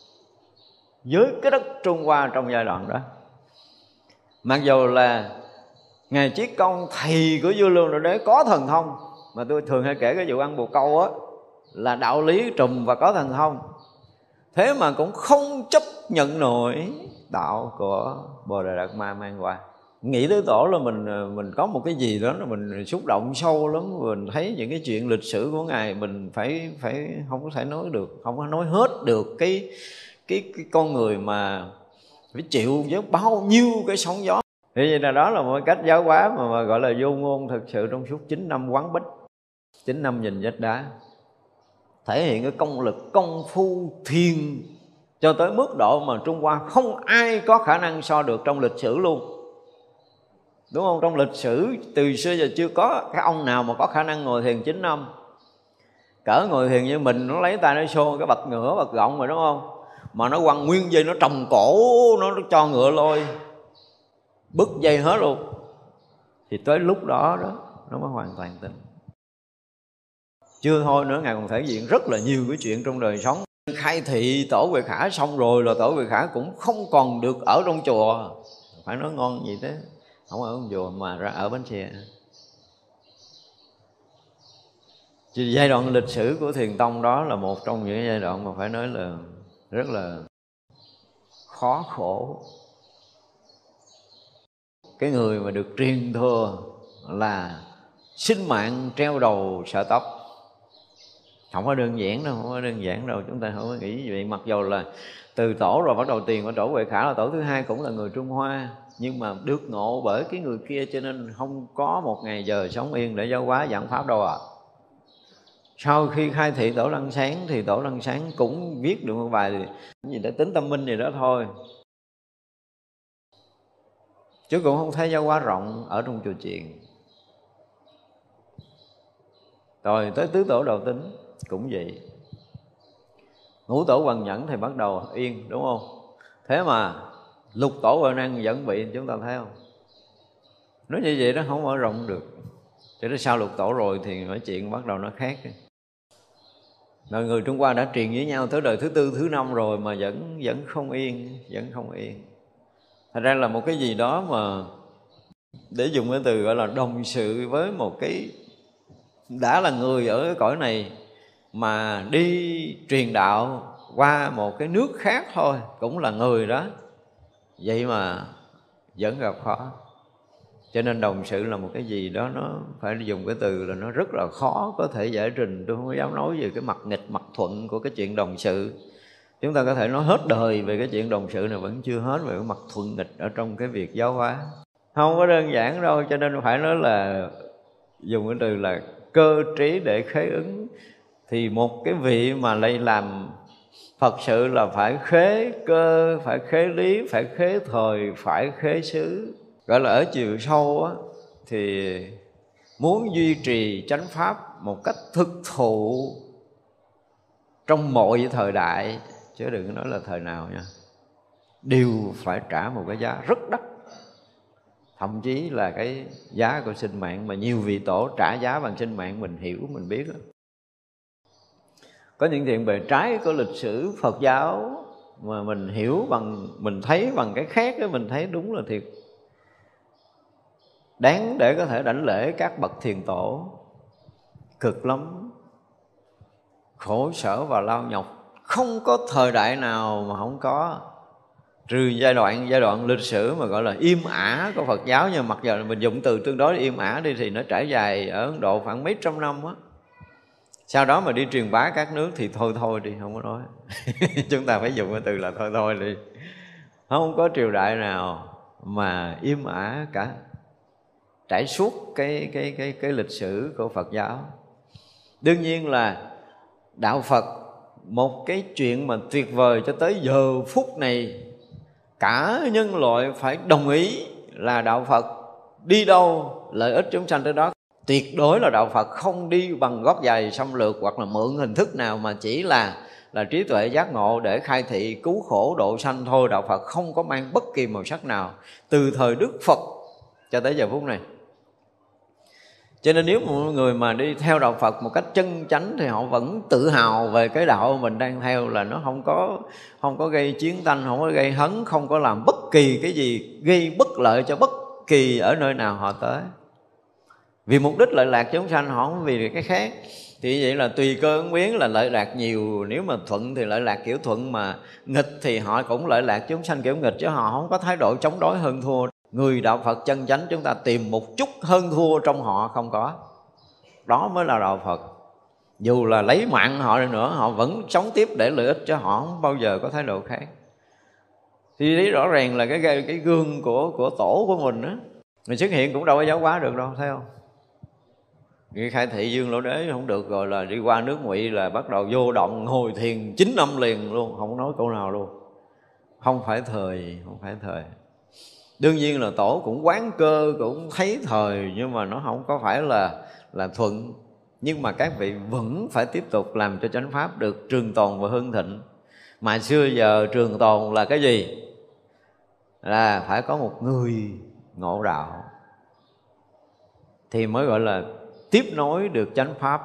Với cái đất trung hoa trong giai đoạn đó, mặc dù là ngài chiết công, thầy của vua lương đế có thần thông, mà tôi thường hay kể cái vụ ăn bồ câu á, là đạo lý trùm và có thần thông. Thế mà cũng không chấp nhận nổi đạo của bồ đề đạt ma mang qua nghĩ tới tổ là mình ờ, mình có một cái gì đó là mình xúc động sâu lắm mình thấy những cái chuyện lịch sử của ngài mình phải phải không có thể nói được không có nói hết được cái cái, cái con người mà phải chịu với bao nhiêu cái sóng gió. Thì vậy là đó là một cách giáo hóa mà, mà gọi là vô ngôn thực sự trong suốt 9 năm quán bích 9 năm nhìn vách đá. Thể hiện cái công lực công phu thiền cho tới mức độ mà Trung Hoa không ai có khả năng so được trong lịch sử luôn đúng không? Trong lịch sử, từ xưa giờ chưa có cái ông nào mà có khả năng ngồi thiền chín năm. Cỡ ngồi thiền như mình, nó lấy tay nó xô cái bật ngửa, bật gọng rồi, đúng không? Mà nó quăng nguyên dây, nó trồng cổ, nó cho ngựa lôi. Bứt dây hết luôn. Thì tới lúc đó đó, nó mới hoàn toàn tỉnh. Chưa thôi nữa, ngài còn thể hiện rất là nhiều cái chuyện trong đời sống. Khai thị, tổ về khả xong rồi, là tổ về khả cũng không còn được ở trong chùa. Phải nói ngon gì thế không ở ông chùa mà ra ở bến xe Thì giai đoạn lịch sử của thiền tông đó là một trong những giai đoạn mà phải nói là rất là khó khổ. Cái người mà được truyền thừa là sinh mạng treo đầu sợ tóc. Không có đơn giản đâu, không có đơn giản đâu, chúng ta không có nghĩ như vậy. Mặc dù là từ tổ rồi bắt đầu tiền của tổ huệ khả là tổ thứ hai cũng là người trung hoa nhưng mà được ngộ bởi cái người kia cho nên không có một ngày giờ sống yên để giáo hóa giảng pháp đâu à sau khi khai thị tổ lăng sáng thì tổ lăng sáng cũng viết được một bài gì đó tính tâm minh gì đó thôi. Chứ cũng không thấy giáo hóa rộng ở trong chùa chiền. Rồi tới tứ tổ đầu tính cũng vậy. Ngũ tổ hoàng nhẫn thì bắt đầu yên, đúng không? Thế mà lục tổ huệ năng vẫn bị chúng ta thấy không? Nói như vậy nó không mở rộng được. Cho đến sau lục tổ rồi thì nói chuyện bắt đầu nó khác Rồi người Trung Hoa đã truyền với nhau tới đời thứ tư, thứ năm rồi mà vẫn vẫn không yên, vẫn không yên. Thật ra là một cái gì đó mà để dùng cái từ gọi là đồng sự với một cái đã là người ở cái cõi này mà đi truyền đạo qua một cái nước khác thôi cũng là người đó vậy mà vẫn gặp khó. Cho nên đồng sự là một cái gì đó nó phải dùng cái từ là nó rất là khó có thể giải trình. Tôi không dám nói về cái mặt nghịch, mặt thuận của cái chuyện đồng sự. Chúng ta có thể nói hết đời về cái chuyện đồng sự này vẫn chưa hết về cái mặt thuận nghịch ở trong cái việc giáo hóa. Không có đơn giản đâu, cho nên phải nói là dùng cái từ là cơ trí để khế ứng. Thì một cái vị mà lại làm Phật sự là phải khế cơ, phải khế lý, phải khế thời, phải khế xứ Gọi là ở chiều sâu á, thì muốn duy trì chánh pháp một cách thực thụ trong mọi thời đại chứ đừng nói là thời nào nha đều phải trả một cái giá rất đắt thậm chí là cái giá của sinh mạng mà nhiều vị tổ trả giá bằng sinh mạng mình hiểu mình biết đó có những chuyện bề trái của lịch sử Phật giáo mà mình hiểu bằng mình thấy bằng cái khác đó, mình thấy đúng là thiệt. Đáng để có thể đảnh lễ các bậc thiền tổ. Cực lắm. Khổ sở và lao nhọc. Không có thời đại nào mà không có. Trừ giai đoạn giai đoạn lịch sử mà gọi là im ả của Phật giáo nhưng mặc giờ mình dùng từ tương đối im ả đi thì nó trải dài ở Ấn Độ khoảng mấy trăm năm á sau đó mà đi truyền bá các nước thì thôi thôi đi, không có nói. Chúng ta phải dùng cái từ là thôi thôi đi. Không có triều đại nào mà im ả cả. Trải suốt cái cái cái cái lịch sử của Phật giáo. Đương nhiên là đạo Phật, một cái chuyện mà tuyệt vời cho tới giờ phút này, cả nhân loại phải đồng ý là đạo Phật đi đâu, lợi ích chúng sanh tới đó tuyệt đối là đạo Phật không đi bằng gót giày xâm lược hoặc là mượn hình thức nào mà chỉ là là trí tuệ giác ngộ để khai thị cứu khổ độ sanh. Thôi đạo Phật không có mang bất kỳ màu sắc nào, từ thời Đức Phật cho tới giờ phút này. Cho nên nếu một người mà đi theo đạo Phật một cách chân chánh thì họ vẫn tự hào về cái đạo mình đang theo, là nó không có không có gây chiến tranh, không có gây hấn, không có làm bất kỳ cái gì gây bất lợi cho bất kỳ ở nơi nào họ tới vì mục đích lợi lạc chúng sanh họ không vì cái khác. Thì vậy là tùy cơ ứng biến là lợi lạc nhiều. Nếu mà thuận thì lợi lạc kiểu thuận mà nghịch thì họ cũng lợi lạc chúng sanh kiểu nghịch chứ họ không có thái độ chống đối hơn thua. Người đạo phật chân chánh chúng ta tìm một chút hơn thua trong họ không có. Đó mới là đạo phật. Dù là lấy mạng họ đi nữa họ vẫn sống tiếp để lợi ích cho họ không bao giờ có thái độ khác. Thì đấy rõ ràng là cái cái, cái gương của của tổ của mình á mình xuất hiện cũng đâu có giáo hóa được đâu thấy không? Nghe khai thị dương lỗ đế không được rồi là đi qua nước ngụy là bắt đầu vô động ngồi thiền chín năm liền luôn, không nói câu nào luôn. Không phải thời, không phải thời. Đương nhiên là tổ cũng quán cơ, cũng thấy thời, nhưng mà nó không có phải là là thuận. Nhưng mà các vị vẫn phải tiếp tục làm cho chánh pháp được trường tồn và hưng thịnh. Mà xưa giờ trường tồn là cái gì? Là phải có một người ngộ đạo. Thì mới gọi là tiếp nối được chánh pháp.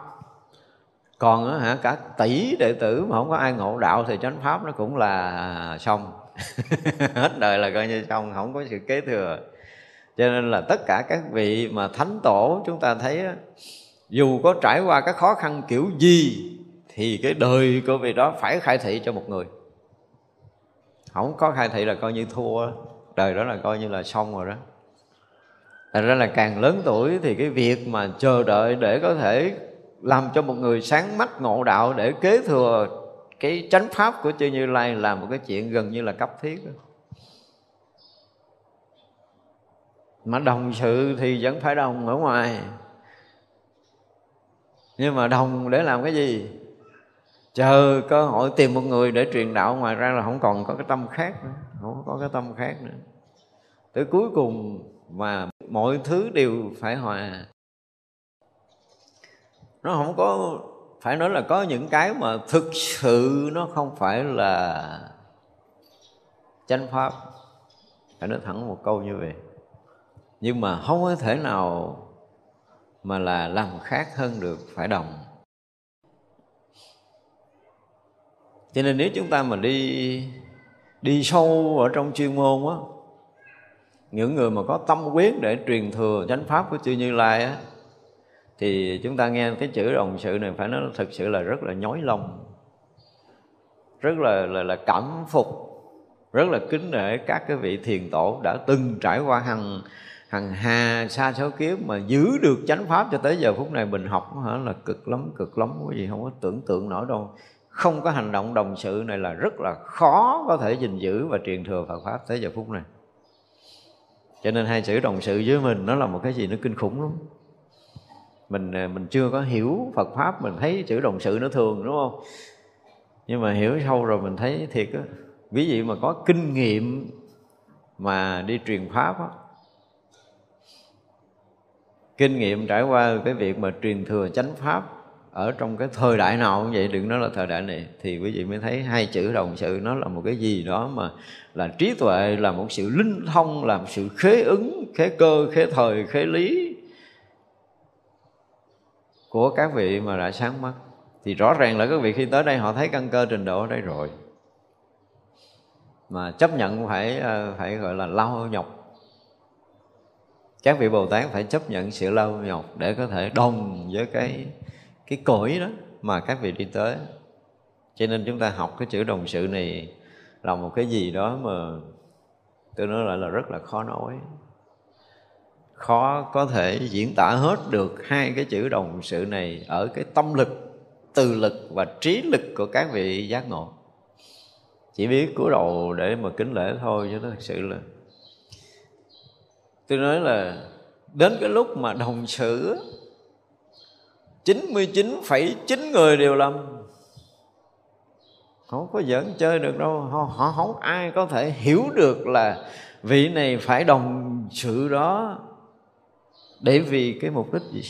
Còn hả, cả tỷ đệ tử mà không có ai ngộ đạo thì chánh pháp nó cũng là xong. Hết đời là coi như xong, không có sự kế thừa. Cho nên là tất cả các vị mà thánh tổ chúng ta thấy dù có trải qua các khó khăn kiểu gì, thì cái đời của vị đó phải khai thị cho một người. Không có khai thị là coi như thua. Đời đó là coi như là xong rồi đó. Thành ra là càng lớn tuổi thì cái việc mà chờ đợi để có thể làm cho một người sáng mắt ngộ đạo để kế thừa cái chánh pháp của chư Như Lai là một cái chuyện gần như là cấp thiết. Mà đồng sự thì vẫn phải đồng ở ngoài Nhưng mà đồng để làm cái gì? Chờ cơ hội tìm một người để truyền đạo, Ngoài ra là không còn có cái tâm khác nữa, Không có cái tâm khác nữa Tới cuối cùng và mọi thứ đều phải hòa. Nó không có, phải nói là có những cái mà thực sự nó không phải là chánh pháp. Phải nói thẳng một câu như vậy. Nhưng mà không có thể nào mà là làm khác hơn được, phải đồng. Cho nên nếu chúng ta mà đi đi sâu ở trong chuyên môn á những người mà có tâm quyết để truyền thừa chánh pháp của chư như lai á thì chúng ta nghe cái chữ đồng sự này phải nói thực sự là rất là nhói lòng rất là là, là cảm phục rất là kính nể các cái vị thiền tổ đã từng trải qua hằng hằng hà xa số kiếp mà giữ được chánh pháp cho tới giờ phút này mình học hả? Là cực lắm cực lắm cái gì không có tưởng tượng nổi đâu. Không có hành động đồng sự này là rất là khó có thể gìn giữ và truyền thừa Phật pháp tới giờ phút này cho nên hai chữ đồng sự với mình nó là một cái gì nó kinh khủng lắm. Mình à, mình chưa có hiểu Phật pháp, mình thấy chữ đồng sự nó thường, đúng không? Nhưng mà hiểu sâu rồi mình thấy thiệt á, ví dụ mà có kinh nghiệm mà đi truyền pháp á, kinh nghiệm trải qua cái việc mà truyền thừa chánh pháp ở trong cái thời đại nào cũng vậy, đừng nói là thời đại này, thì quý vị mới thấy hai chữ đồng sự nó là một cái gì đó mà là trí tuệ, là một sự linh thông làm sự khế ứng, khế cơ, khế thời, khế lý của các vị mà đã sáng mắt. Thì rõ ràng là các vị khi tới đây họ thấy căn cơ trình độ ở đây rồi. Mà chấp nhận phải ờ, phải gọi là lau nhọc. Các vị bồ tát phải chấp nhận sự lau nhọc để có thể đồng với cái cái cõi đó mà các vị đi tới. Cho nên chúng ta học cái chữ đồng sự này là một cái gì đó mà tôi nói lại là rất là khó nói. Khó có thể diễn tả hết được hai cái chữ đồng sự này ở cái tâm lực, từ lực và trí lực của các vị giác ngộ. Chỉ biết cúi đầu để mà kính lễ thôi, chứ nó thật sự là tôi nói là đến cái lúc mà đồng sự 99,9 người đều lầm. Không có giỡn chơi được đâu. Họ, họ không ai có thể hiểu được là vị này phải đồng sự đó để vì cái mục đích gì.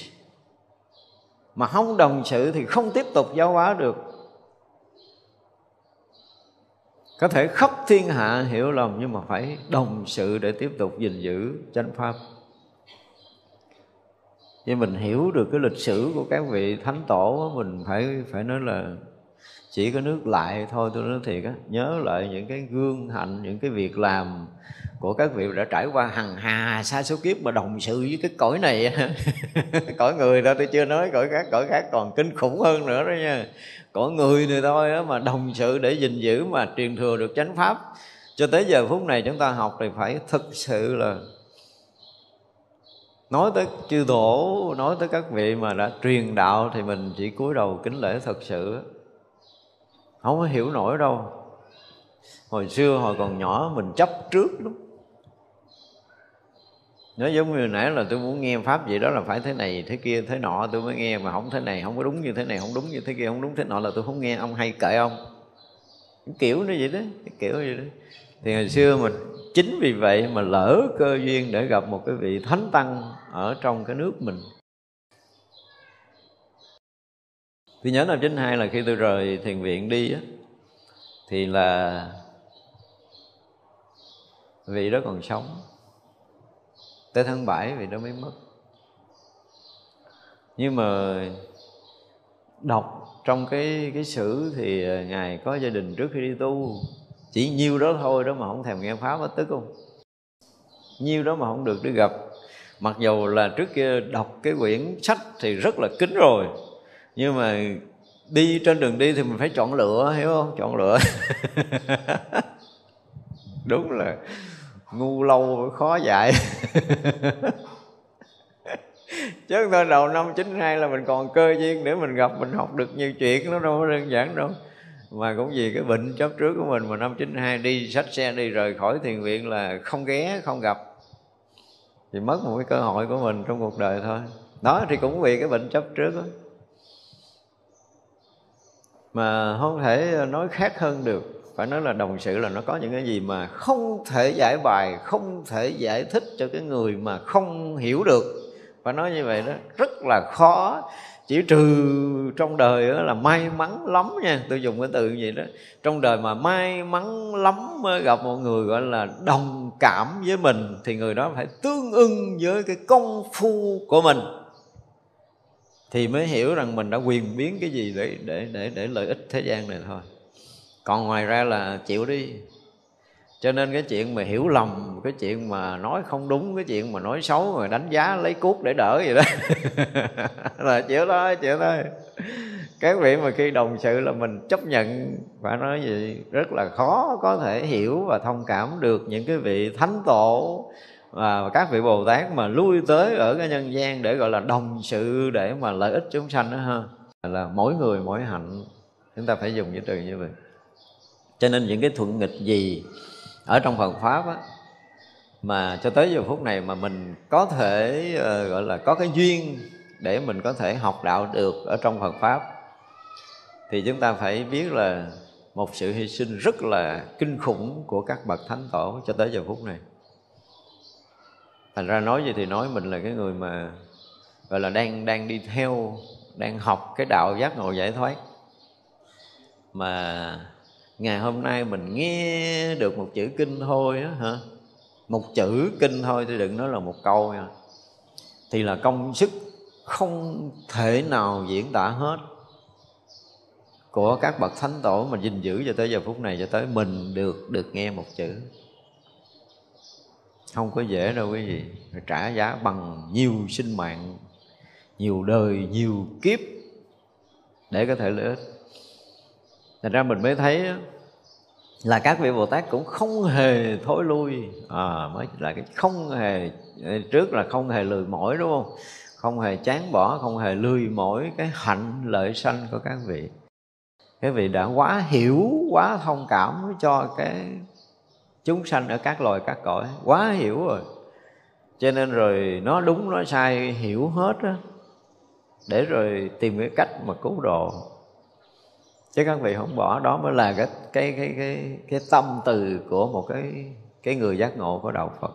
Mà không đồng sự thì không tiếp tục giáo hóa được. Có thể khắp thiên hạ hiểu lầm nhưng mà phải đồng sự để tiếp tục gìn giữ chánh pháp nhưng mình hiểu được cái lịch sử của các vị thánh tổ mình phải phải nói là chỉ có nước lại thôi, tôi nói thiệt á. Nhớ lại những cái gương hạnh, những cái việc làm của các vị đã trải qua hằng hà xa số kiếp mà đồng sự với cái cõi này cõi người đó, tôi chưa nói cõi khác cõi khác còn kinh khủng hơn nữa đó nha. Cõi người này thôi á, mà đồng sự để gìn giữ mà truyền thừa được chánh pháp. Cho tới giờ phút này chúng ta học thì phải thực sự là nói tới chư tổ, nói tới các vị mà đã truyền đạo thì mình chỉ cúi đầu kính lễ thật sự. Không có hiểu nổi đâu. Hồi xưa hồi còn nhỏ mình chấp trước lắm. Nó giống như nãy là tôi muốn nghe pháp gì đó là phải thế này, thế kia, thế nọ, tôi mới nghe mà không thế này, không có đúng như thế này, không đúng như thế kia, không đúng thế nọ là tôi không nghe ông hay kệ ông. Kiểu như vậy đó kiểu như vậy đó. Thì hồi xưa mình chính vì vậy mà lỡ cơ duyên để gặp một cái vị thánh tăng ở trong cái nước mình. Tôi nhớ năm 92 là khi tôi rời thiền viện đi á, thì là vị đó còn sống. Tới tháng 7 vị đó mới mất. Nhưng mà đọc trong cái cái sử thì à, ngài có gia đình trước khi đi tu chỉ nhiêu đó thôi đó mà không thèm nghe pháp có tức không? Nhiêu đó mà không được đi gặp. Mặc dù là trước kia đọc cái quyển sách thì rất là kính rồi, nhưng mà đi trên đường đi thì mình phải chọn lựa, hiểu không? Chọn lựa. Đúng là ngu lâu khó dạy. Chứ thôi, đầu năm 92 là mình còn cơ duyên để mình gặp, mình học được nhiều chuyện, nó đâu có đơn giản đâu mà cũng vì cái bệnh chấp trước của mình mà năm 92 đi sách xe đi rời khỏi thiền viện là không ghé, không gặp. Thì mất một cái cơ hội của mình trong cuộc đời thôi. Đó thì cũng vì cái bệnh chấp trước đó mà không thể nói khác hơn được. Phải nói là đồng sự là nó có những cái gì mà không thể giải bài, không thể giải thích cho cái người mà không hiểu được. Phải nói như vậy đó. Rất là khó chỉ trừ trong đời đó là may mắn lắm nha. Tôi dùng cái từ như vậy đó. Trong đời mà may mắn lắm mới gặp một người gọi là đồng cảm với mình, thì người đó phải tương ưng với cái công phu của mình. Thì mới hiểu rằng mình đã quyền biến cái gì để để để để lợi ích thế gian này thôi. Còn ngoài ra là chịu đi cho nên cái chuyện mà hiểu lầm, cái chuyện mà nói không đúng, cái chuyện mà nói xấu mà đánh giá, lấy cuốc để đỡ vậy đó. Là chịu thôi chịu thôi các vị mà khi đồng sự là mình chấp nhận, phải nói gì, rất là khó có thể hiểu và thông cảm được những cái vị thánh tổ và các vị bồ tát mà lui tới ở cái nhân gian để gọi là đồng sự để mà lợi ích chúng sanh đó ha. Là mỗi người mỗi hạnh. Chúng ta phải dùng cái từ như vậy. Cho nên những cái thuận nghịch gì ở trong Phật pháp á, mà cho tới giờ phút này mà mình có thể uh, gọi là có cái duyên để mình có thể học đạo được ở trong Phật pháp thì chúng ta phải biết là một sự hy sinh rất là kinh khủng của các bậc thánh tổ cho tới giờ phút này. Thành ra nói gì thì nói mình là cái người mà gọi là đang đang đi theo đang học cái đạo giác ngộ giải thoát. Mà ngày hôm nay mình nghe được một chữ kinh thôi á hả? Một chữ kinh thôi thì đừng nói là một câu nha. Thì là công sức không thể nào diễn tả hết. Của các bậc thánh tổ mà gìn giữ cho tới giờ phút này cho tới mình được được nghe một chữ. Không có dễ đâu quý vị. Trả giá bằng nhiều sinh mạng, nhiều đời, nhiều kiếp để có thể lợi ích thành ra mình mới thấy là các vị bồ tát cũng không hề thối lui. À, mới là cái không hề trước là không hề lười mỏi đúng không? Không hề chán bỏ không hề lười mỏi cái hạnh lợi sanh của các vị. Các vị đã quá hiểu quá thông cảm cho cái chúng sanh ở các loài các cõi quá hiểu rồi. Cho nên rồi nó đúng nó sai hiểu hết á để rồi tìm cái cách mà cứu độ chứ các vị không bỏ đó mới là cái cái cái cái cái tâm từ của một cái cái người giác ngộ của đạo Phật.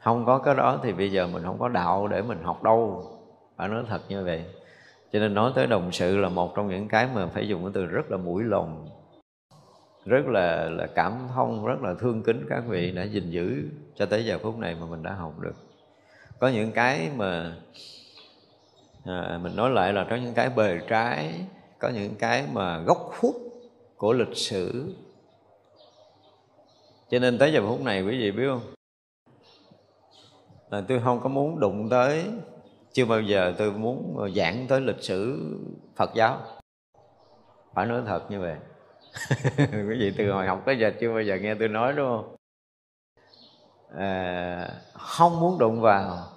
Không có cái đó thì bây giờ mình không có đạo để mình học đâu. Phải nói thật như vậy. Cho nên nói tới đồng sự là một trong những cái mà phải dùng cái từ rất là mũi lòng rất là là cảm thông rất là thương kính các vị đã gìn giữ cho tới giờ phút này mà mình đã học được. Có những cái mà à, mình nói lại là có những cái bề trái có những cái mà gốc khuất của lịch sử. Cho nên tới giờ phút này quý vị biết không? Là tôi không có muốn đụng tới chưa bao giờ tôi muốn giảng tới lịch sử Phật giáo. Phải nói thật như vậy. Quý vị từ hồi học tới giờ chưa bao giờ nghe tôi nói đúng không? À, không muốn đụng vào.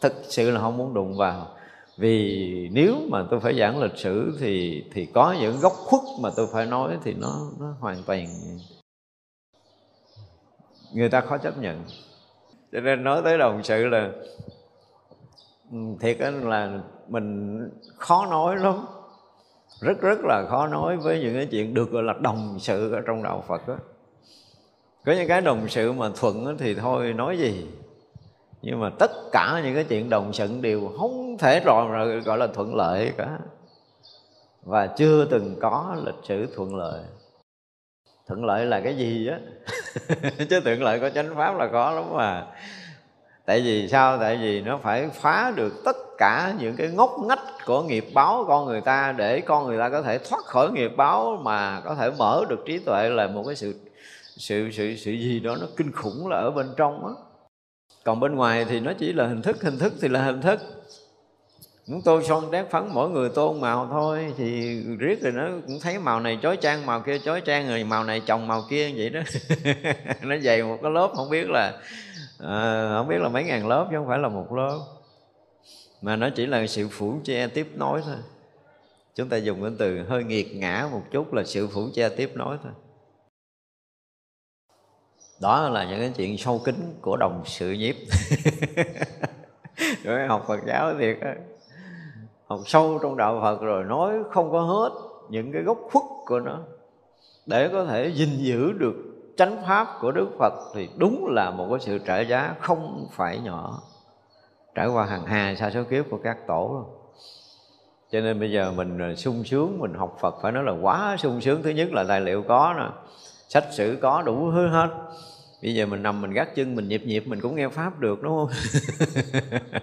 Thực sự là không muốn đụng vào vì nếu mà tôi phải giảng lịch sử thì thì có những góc khuất mà tôi phải nói thì nó nó hoàn toàn người ta khó chấp nhận. Cho nên nói tới đồng sự là ừ, thiệt là mình khó nói lắm. Rất rất là khó nói với những cái chuyện được gọi là đồng sự ở trong đạo Phật đó. có những cái đồng sự mà thuận thì thôi, nói gì? Nhưng mà tất cả những cái chuyện đồng sự đều không thể rồi gọi là thuận lợi cả. Và chưa từng có lịch sử thuận lợi. Thuận lợi là cái gì á? Chứ thuận lợi có chánh pháp là có lắm mà. Tại vì sao? Tại vì nó phải phá được tất cả những cái ngóc ngách của nghiệp báo con người ta để con người ta có thể thoát khỏi nghiệp báo mà có thể mở được trí tuệ là một cái sự sự sự sự gì đó nó kinh khủng là ở bên trong á còn bên ngoài thì nó chỉ là hình thức hình thức thì là hình thức. Muốn tô son đét phấn mỗi người tô màu thôi thì riết rồi nó cũng thấy màu này chói trang màu kia chói trang rồi màu này chồng màu kia vậy đó. Nó dày một cái lớp không biết là à, không biết là mấy ngàn lớp chứ không phải là một lớp. Mà nó chỉ là sự phủ che tiếp nối thôi. Chúng ta dùng cái từ hơi nghiệt ngã một chút là sự phủ che tiếp nối thôi đó là những cái chuyện sâu kín của đồng sự nhiếp. Rồi học Phật giáo thiệt á. Học sâu trong đạo Phật rồi nói không có hết những cái gốc khuất của nó. Để có thể gìn giữ được chánh pháp của Đức Phật thì đúng là một cái sự trả giá không phải nhỏ. Trải qua hàng hà sa số kiếp của các tổ. Luôn cho nên bây giờ mình à, sung sướng, mình học Phật phải nói là quá sung sướng. Thứ nhất là tài liệu có nè, sách sử có đủ thứ hết bây giờ mình nằm mình gác chân mình nhịp nhịp mình cũng nghe pháp được đúng không?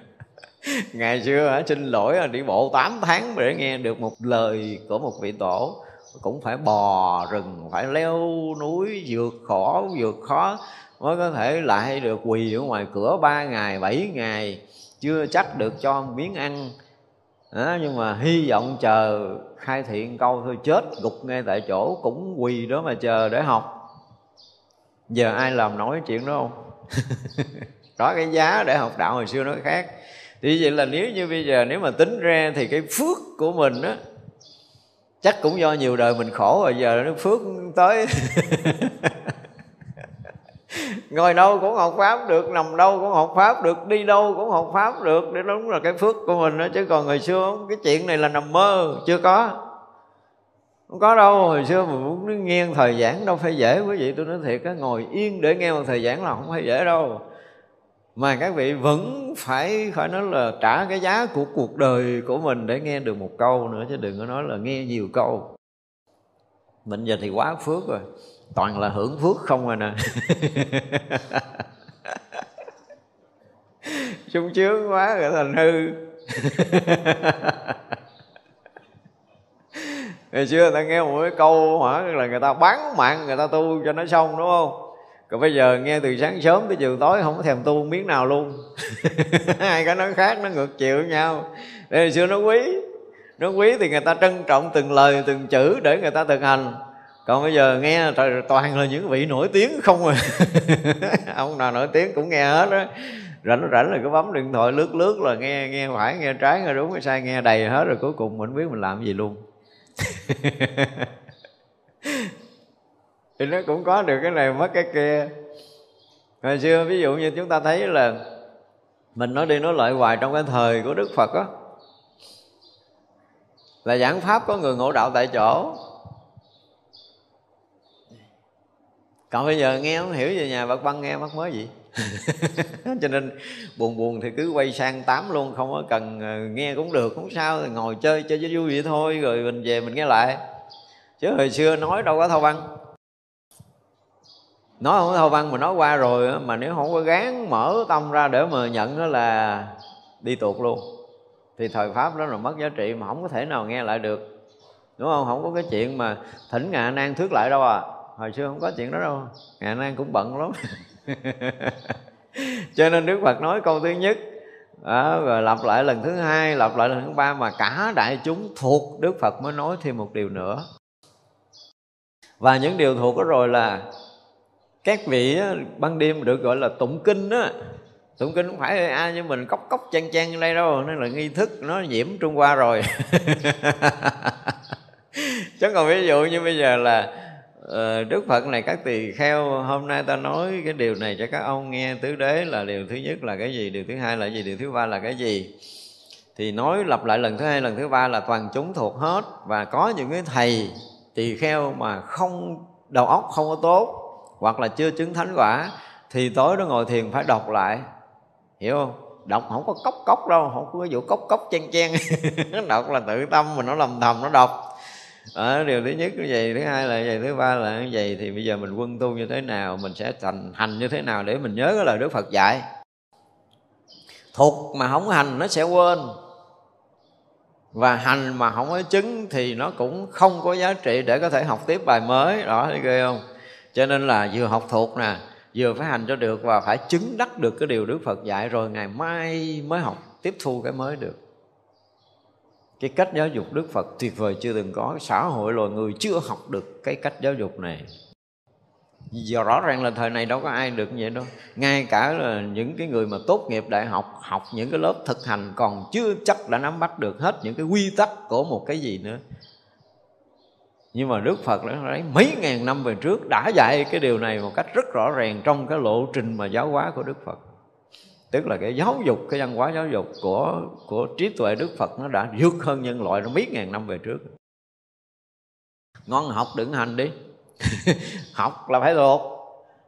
Ngày xưa hả xin lỗi đi bộ 8 tháng để nghe được một lời của một vị tổ. Cũng phải bò rừng phải leo núi vượt khổ vượt khó mới có thể lại được quỳ ở ngoài cửa ba ngày bảy ngày. Chưa chắc được cho miếng ăn. Đó, nhưng mà hy vọng chờ khai thiện câu thôi chết gục ngay tại chỗ cũng quỳ đó mà chờ để học giờ ai làm nổi chuyện đó không? Đó cái giá để học đạo hồi xưa nó khác. Thì vậy là nếu như bây giờ nếu mà tính ra thì cái phước của mình á chắc cũng do nhiều đời mình khổ rồi giờ nó phước tới. Ngồi đâu cũng học pháp được nằm đâu cũng học pháp được đi đâu cũng học pháp được. Để đúng là cái phước của mình đó chứ còn ngày xưa cái chuyện này là nằm mơ chưa có không có đâu, hồi xưa mà muốn nghe thời giảng đâu phải dễ quý vị. Tôi nói thiệt á, ngồi yên để nghe một thời giảng là không phải dễ đâu. Mà các vị vẫn phải phải nói là trả cái giá của cuộc đời của mình để nghe được một câu nữa, chứ đừng có nói là nghe nhiều câu. Mình giờ thì quá phước rồi. Toàn là hưởng phước không rồi nè. Sung chướng quá rồi, thành hư. ngày xưa người ta nghe một cái câu hả là người ta bán mạng, người ta tu cho nó xong, đúng không? Còn bây giờ nghe từ sáng sớm tới chiều tối không có thèm tu miếng nào luôn. Hai cái nó khác, nó ngược chiều với nhau. Để ngày xưa nó quý. Nó quý thì người ta trân trọng từng lời, từng chữ để người ta thực hành. Còn bây giờ nghe toàn là những vị nổi tiếng không rồi à. ông nào nổi tiếng cũng nghe hết đó rảnh rảnh là cứ bấm điện thoại lướt lướt là nghe nghe phải, nghe trái, nghe đúng, nghe sai, nghe đầy hết rồi cuối cùng mình biết mình làm gì luôn thì nó cũng có được cái này mất cái kia. Hồi xưa ví dụ như chúng ta thấy là mình nói đi nói lại hoài trong cái thời của đức phật á, là giảng pháp có người ngộ đạo tại chỗ. Còn bây giờ nghe không hiểu về nhà bậc băng nghe mắc mới gì. cho nên buồn buồn thì cứ quay sang tám luôn, không có cần ờ, nghe cũng được, không sao thì ngồi chơi chơi cho vui vậy thôi, rồi mình về mình nghe lại. Chứ hồi xưa nói đâu có thâu văn. Nói không có thâu văn mà nói qua rồi mà nếu không có gán mở tâm ra để mà nhận đó là đi tuột luôn. Thì thời pháp đó là mất giá trị mà không có thể nào nghe lại được. Đúng không? Không có cái chuyện mà thỉnh ngạ nan thước lại đâu à. Hồi xưa không có chuyện đó đâu. Ngạ nan cũng bận lắm. cho nên đức phật nói câu thứ nhất đó, rồi lặp lại lần thứ hai lặp lại lần thứ ba mà cả đại chúng thuộc đức phật mới nói thêm một điều nữa. Và những điều thuộc đó rồi là các vị á, ban đêm được gọi là tụng kinh á. Tụng kinh không phải ai như mình cốc cốc chan chan đây đâu nên là nghi thức nó nhiễm trung hoa rồi. Chứ còn ví dụ như bây giờ là Ờ, đức phật này, các tỳ kheo, hôm nay ta nói cái điều này cho các ông nghe. Tứ đế là điều thứ nhất là cái gì? Điều thứ hai là gì? Điều thứ ba là cái gì? Thì nói lặp lại lần thứ hai, lần thứ ba là toàn chúng thuộc hết. Và có những cái thầy, tỳ kheo mà không, đầu óc không có tốt, hoặc là chưa chứng thánh quả, thì tối đó ngồi thiền phải đọc lại. Hiểu không? Đọc không có cốc cốc đâu, không có vụ cốc cốc chen chen. Đọc là tự tâm mình nó lầm thầm, nó đọc đó, điều thứ nhất như vậy thứ hai là như vậy thứ ba là như vậy thì bây giờ mình quân tu như thế nào mình sẽ thành hành như thế nào để mình nhớ cái lời đức phật dạy? Thuộc mà không hành nó sẽ quên. Và hành mà không có chứng thì nó cũng không có giá trị để có thể học tiếp bài mới. Đó thấy ghê không? Cho nên là vừa học thuộc nè vừa phải hành cho được và phải chứng đắc được cái điều đức phật dạy rồi ngày mai mới học tiếp thu cái mới được cái cách giáo dục đức phật tuyệt vời chưa từng có. Xã hội loài người chưa học được cái cách giáo dục này. Giờ rõ ràng là thời này đâu có ai được như vậy đâu. Ngay cả là những cái người mà tốt nghiệp đại học học những cái lớp thực hành còn chưa chắc đã nắm bắt được hết những cái quy tắc của một cái gì nữa. Nhưng mà đức phật đã lấy mấy ngàn năm về trước đã dạy cái điều này một cách rất rõ ràng trong cái lộ trình mà giáo hóa của đức phật tức là cái giáo dục cái văn hóa giáo dục của của trí tuệ đức phật nó đã vượt hơn nhân loại nó mấy ngàn năm về trước. Ngon học đừng hành đi. Học là phải thuộc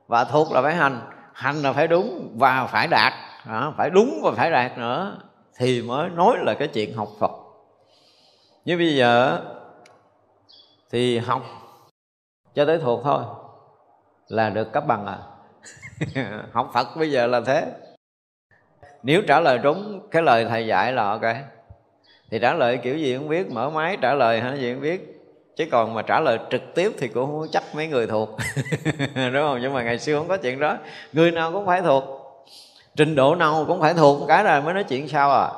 và thuộc là phải hành. Hành là phải đúng và phải đạt. À, phải đúng và phải đạt nữa thì mới nói là cái chuyện học phật. Như bây giờ thì học cho tới thuộc thôi là được cấp bằng à. Học phật bây giờ là thế nếu trả lời đúng cái lời thầy dạy là ok. Thì trả lời kiểu gì cũng biết, mở máy trả lời hả, gì cũng biết. Chứ còn mà trả lời trực tiếp thì cũng không chắc mấy người thuộc. Đúng không? Nhưng mà ngày xưa không có chuyện đó. Người nào cũng phải thuộc. Trình độ nào cũng phải thuộc. Cái rồi mới nói chuyện sao à.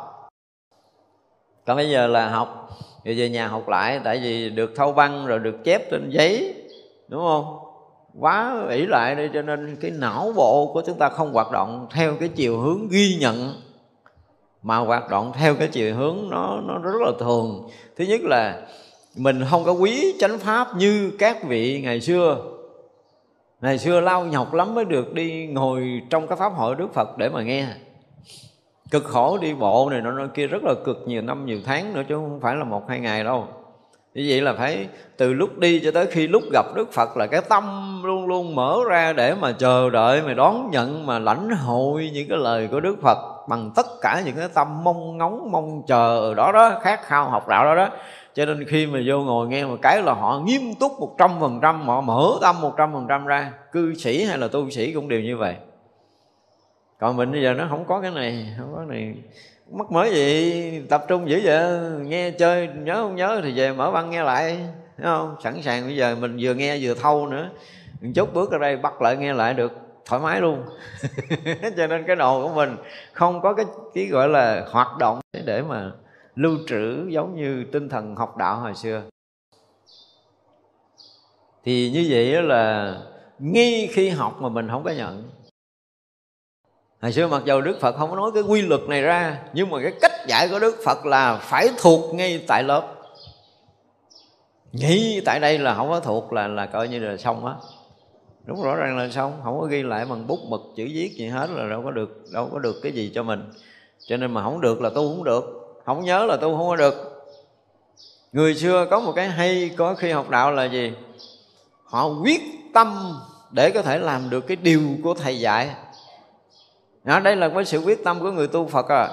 Còn bây giờ là học. Thì về nhà học lại, tại vì được thâu văn rồi được chép trên giấy. Đúng không? Quá ỷ lại đi, cho nên cái não bộ của chúng ta không hoạt động theo cái chiều hướng ghi nhận, mà hoạt động theo cái chiều hướng nó nó rất là thường. Thứ nhất là mình không có quý chánh pháp như các vị ngày xưa. Ngày xưa lao nhọc lắm mới được đi ngồi trong cái pháp hội đức phật để mà nghe. Cực khổ đi bộ này nó kia rất là cực, nhiều năm, nhiều tháng nữa chứ không phải là một, hai ngày đâu như vậy là phải từ lúc đi cho tới khi lúc gặp Đức Phật là cái tâm luôn luôn mở ra để mà chờ đợi, mà đón nhận, mà lãnh hội những cái lời của Đức Phật bằng tất cả những cái tâm mong ngóng, mong chờ đó đó, khát khao học đạo đó đó. Cho nên khi mà vô ngồi nghe một cái là họ nghiêm túc một trăm phần trăm, họ mở tâm một trăm phần trăm ra. Cư sĩ hay là tu sĩ cũng đều như vậy. Còn mình bây giờ nó không có cái này, không có cái này mắc mới gì? Tập trung dữ vậy? Nghe chơi, nhớ không nhớ thì về mở băng nghe lại, thấy không? Sẵn sàng bây giờ mình vừa nghe vừa thâu nữa. Một chút bước ra đây bắt lại nghe lại được, thoải mái luôn. Cho nên cái đầu của mình không có cái cái gọi là hoạt động để mà lưu trữ giống như tinh thần học đạo hồi xưa. Thì như vậy là nghi khi học mà mình không có nhận hồi xưa mặc dầu đức phật không có nói cái quy luật này ra, nhưng mà cái cách dạy của đức phật là phải thuộc ngay tại lớp. Nghĩ tại đây là không có thuộc là là coi như là xong á. Đúng rõ ràng là xong, không có ghi lại bằng bút mực, chữ viết gì hết là đâu có được, đâu có được cái gì cho mình. Cho nên mà không được là tu không được, không nhớ là tu không có được. Người xưa có một cái hay có khi học đạo là gì? Họ quyết tâm để có thể làm được cái điều của thầy dạy đó, đây là cái sự quyết tâm của người tu phật à.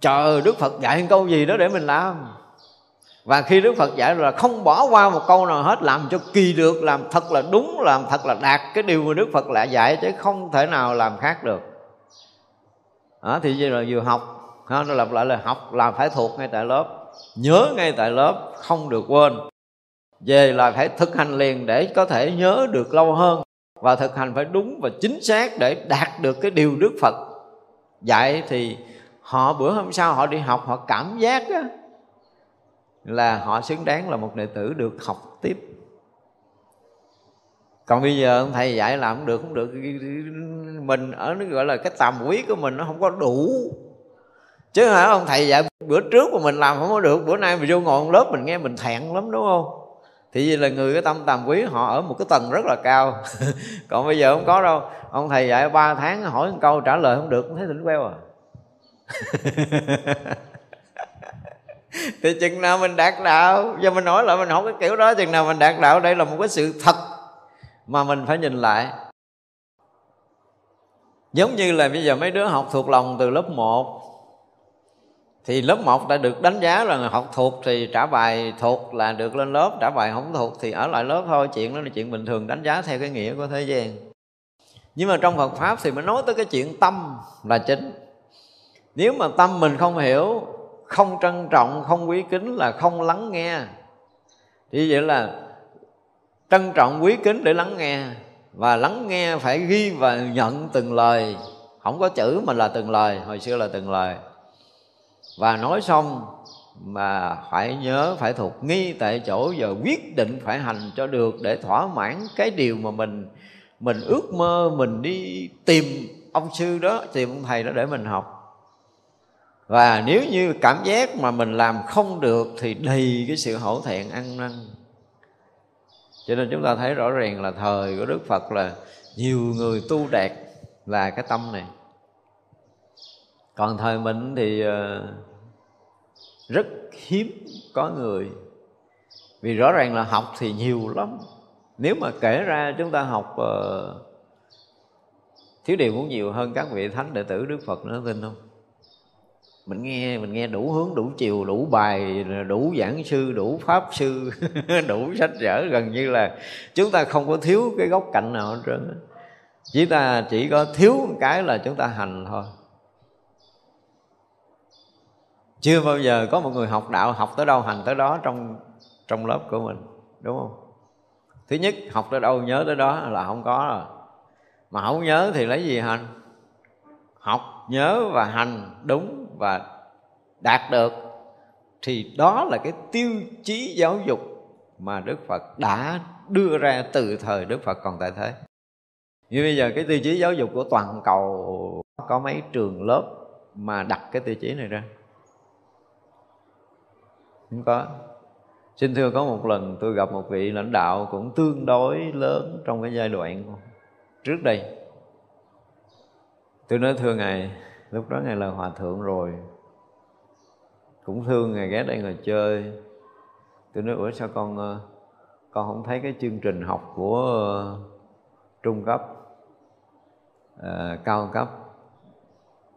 Chờ đức phật dạy câu gì đó để mình làm. Và khi đức phật dạy là không bỏ qua một câu nào hết làm cho kỳ được làm thật là đúng làm thật là đạt cái điều mà đức phật lại dạy chứ không thể nào làm khác được. Đó, thì vậy là vừa học nó lặp lại là học là phải thuộc ngay tại lớp. Nhớ ngay tại lớp không được quên. Về là phải thực hành liền để có thể nhớ được lâu hơn và thực hành phải đúng và chính xác để đạt được cái điều Đức Phật dạy thì họ bữa hôm sau họ đi học họ cảm giác đó, là họ xứng đáng là một đệ tử được học tiếp. Còn bây giờ ông thầy dạy làm không được không được. Mình ở nó gọi là cái tầm quý của mình nó không có đủ. Chứ hả ông thầy dạy bữa trước mà mình làm không có được bữa nay mình vô ngồi lớp mình nghe mình thẹn lắm đúng không? Thì vì là người cái tâm tàm quý, họ ở một cái tầng rất là cao. Còn bây giờ không có đâu. Ông thầy dạy ba tháng, hỏi một câu, trả lời không được. Không thấy tỉnh queo à? Thì chừng nào mình đạt đạo, giờ mình nói lại, mình học cái kiểu đó, chừng nào mình đạt đạo, đây là một cái sự thật mà mình phải nhìn lại. Giống như là bây giờ mấy đứa học thuộc lòng từ lớp 1 thì lớp 1 đã được đánh giá là học thuộc thì trả bài thuộc là được lên lớp, trả bài không thuộc thì ở lại lớp thôi. Chuyện đó là chuyện bình thường, đánh giá theo cái nghĩa của thế gian. Nhưng mà trong Phật pháp thì mới nói tới cái chuyện tâm là chính. Nếu mà tâm mình không hiểu, không trân trọng, không quý kính là không lắng nghe. Thì vậy là trân trọng, quý kính để lắng nghe. Và lắng nghe phải ghi và nhận từng lời. Không có chữ mà là từng lời, hồi xưa là từng lời và nói xong mà phải nhớ, phải thuộc nghi tại chỗ giờ quyết định phải hành cho được để thỏa mãn cái điều mà mình mình ước mơ mình đi tìm ông sư đó, tìm ông thầy đó để mình học. Và nếu như cảm giác mà mình làm không được thì đầy cái sự hổ thẹn, ăn năn. Cho nên chúng ta thấy rõ ràng là thời của đức phật là nhiều người tu đạt là cái tâm này. Còn thời mình thì ờ, rất hiếm có người. Vì rõ ràng là học thì nhiều lắm. Nếu mà kể ra chúng ta học uh, thiếu điều cũng nhiều hơn các vị thánh đệ tử đức phật nữa tin không? Mình nghe mình nghe đủ hướng đủ chiều đủ bài đủ giảng sư đủ pháp sư đủ sách vở gần như là chúng ta không có thiếu cái góc cạnh nào hết trơn chỉ ta chỉ có thiếu một cái là chúng ta hành thôi chưa bao giờ có một người học đạo học tới đâu, hành tới đó trong trong lớp của mình, đúng không thứ nhất, học tới đâu nhớ tới đó là không có rồi mà không nhớ thì lấy gì hành học, nhớ và hành đúng và đạt được thì đó là cái tiêu chí giáo dục mà Đức Phật đã đưa ra từ thời Đức Phật còn tại thế. Như bây giờ cái tiêu chí giáo dục của toàn cầu, có mấy trường lớp mà đặt cái tiêu chí này ra? Không có. Xin thưa có một lần tôi gặp một vị lãnh đạo cũng tương đối lớn trong cái giai đoạn trước đây. Tôi nói thưa Ngài, lúc đó Ngài là Hòa Thượng rồi cũng thương ngài ghé đây ngồi chơi tôi nói ủa sao con ờ, con không thấy cái chương trình học của ờ, trung cấp à, cao cấp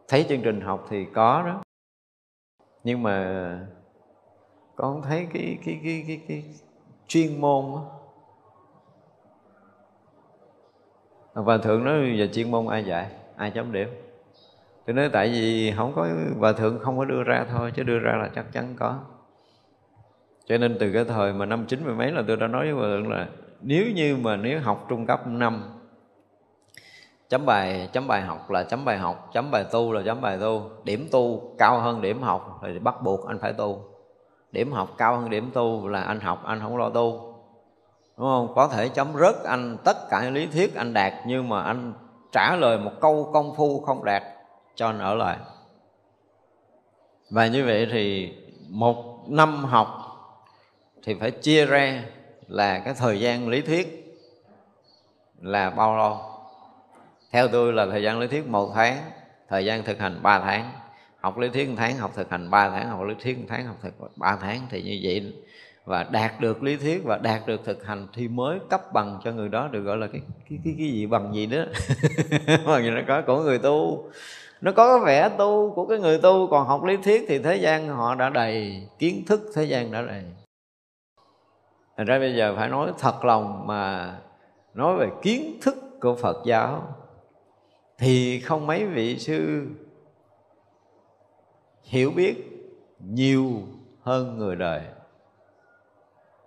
thấy chương trình học thì có đó nhưng mà con thấy cái cái cái cái, cái chuyên môn đó. và thượng nói giờ chuyên môn ai dạy? Ai chấm điểm? Tôi nói tại vì không có và thượng không có đưa ra thôi chứ đưa ra là chắc chắn có. Cho nên từ cái thời mà năm chín mươi mấy là tôi đã nói với hòa thượng là nếu như mà nếu học trung cấp năm chấm bài chấm bài học là chấm bài học chấm bài tu là chấm bài tu điểm tu cao hơn điểm học thì bắt buộc anh phải tu điểm học cao hơn điểm tu là anh học, anh không lo tu. Đúng không? Có thể chấm rớt anh, tất cả lý thuyết anh đạt, nhưng mà anh trả lời một câu công phu không đạt cho anh ở lại. Và như vậy thì một năm học thì phải chia ra là cái thời gian lý thuyết là bao lâu? Theo tôi là thời gian lý thuyết một tháng, thời gian thực hành ba tháng học lý thuyết một tháng học thực hành ba tháng học lý thuyết một tháng học thực ba tháng thì như vậy. Và đạt được lý thuyết và đạt được thực hành thì mới cấp bằng cho người đó được gọi là cái cái cái, cái gì bằng gì đó. Bằng gì nó có của người tu. Nó có cái vẻ tu của cái người tu còn học lý thuyết thì thế gian họ đã đầy kiến thức thế gian đã đầy. Thành ra bây giờ phải nói thật lòng mà nói về kiến thức của phật giáo thì không mấy vị sư hiểu biết nhiều hơn người đời.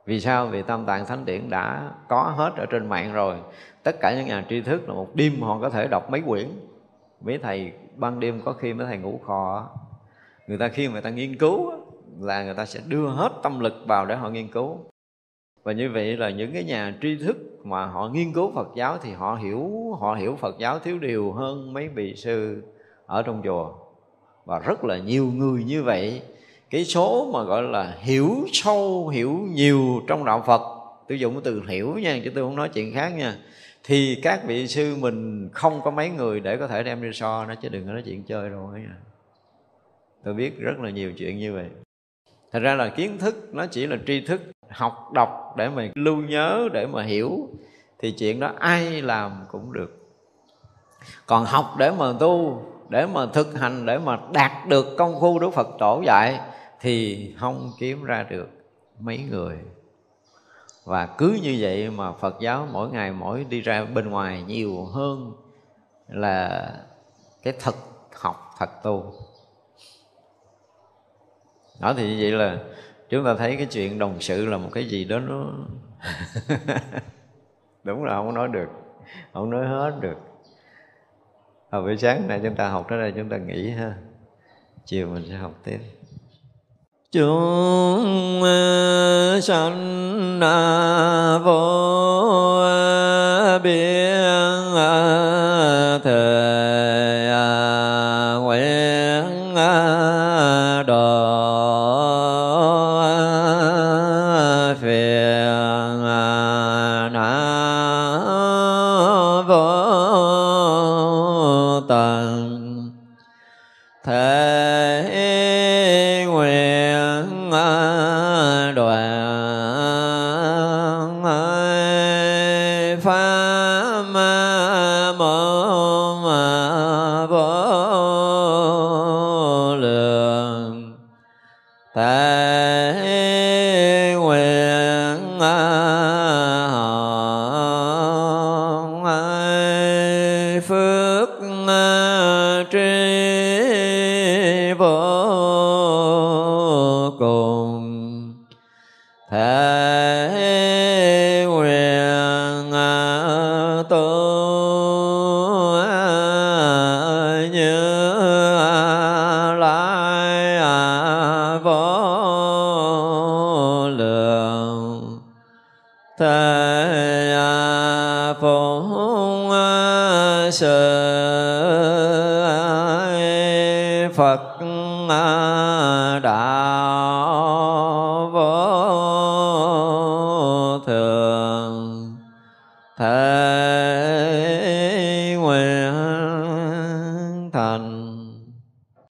Vì sao? Vì tam tạng thánh điển đã có hết ở trên mạng rồi. Tất cả những nhà tri thức là một đêm họ có thể đọc mấy quyển. Mấy thầy ban đêm có khi mấy thầy ngủ kho người ta khi người ta nghiên cứu là người ta sẽ đưa hết tâm lực vào để họ nghiên cứu. Và như vậy là những cái nhà tri thức mà họ nghiên cứu Phật giáo thì họ hiểu họ hiểu Phật giáo thiếu điều hơn mấy vị sư ở trong chùa và rất là nhiều người như vậy. Cái số mà gọi là hiểu sâu, hiểu nhiều trong đạo Phật, tôi dùng từ hiểu nha, chứ tôi không nói chuyện khác nha, thì các vị sư mình không có mấy người để có thể đem đi so nó, chứ đừng có nói chuyện chơi đâu ấy tôi biết rất là nhiều chuyện như vậy. Thật ra là kiến thức nó chỉ là tri thức, học, đọc để mà lưu nhớ, để mà hiểu, thì chuyện đó ai làm cũng được. Còn học để mà tu để mà thực hành, để mà đạt được công phu đức phật tổ dạy, thì không kiếm ra được mấy người. Và cứ như vậy mà phật giáo mỗi ngày mỗi đi ra bên ngoài nhiều hơn là cái thực học thật tu. Đó thì như vậy là chúng ta thấy cái chuyện đồng sự là một cái gì đó nó đúng là không nói được, không nói hết được hồi buổi sáng này chúng ta học tới đây, chúng ta nghỉ ha. Chiều mình sẽ học tiếp. Chúng ờ, sanh vô ờ, biên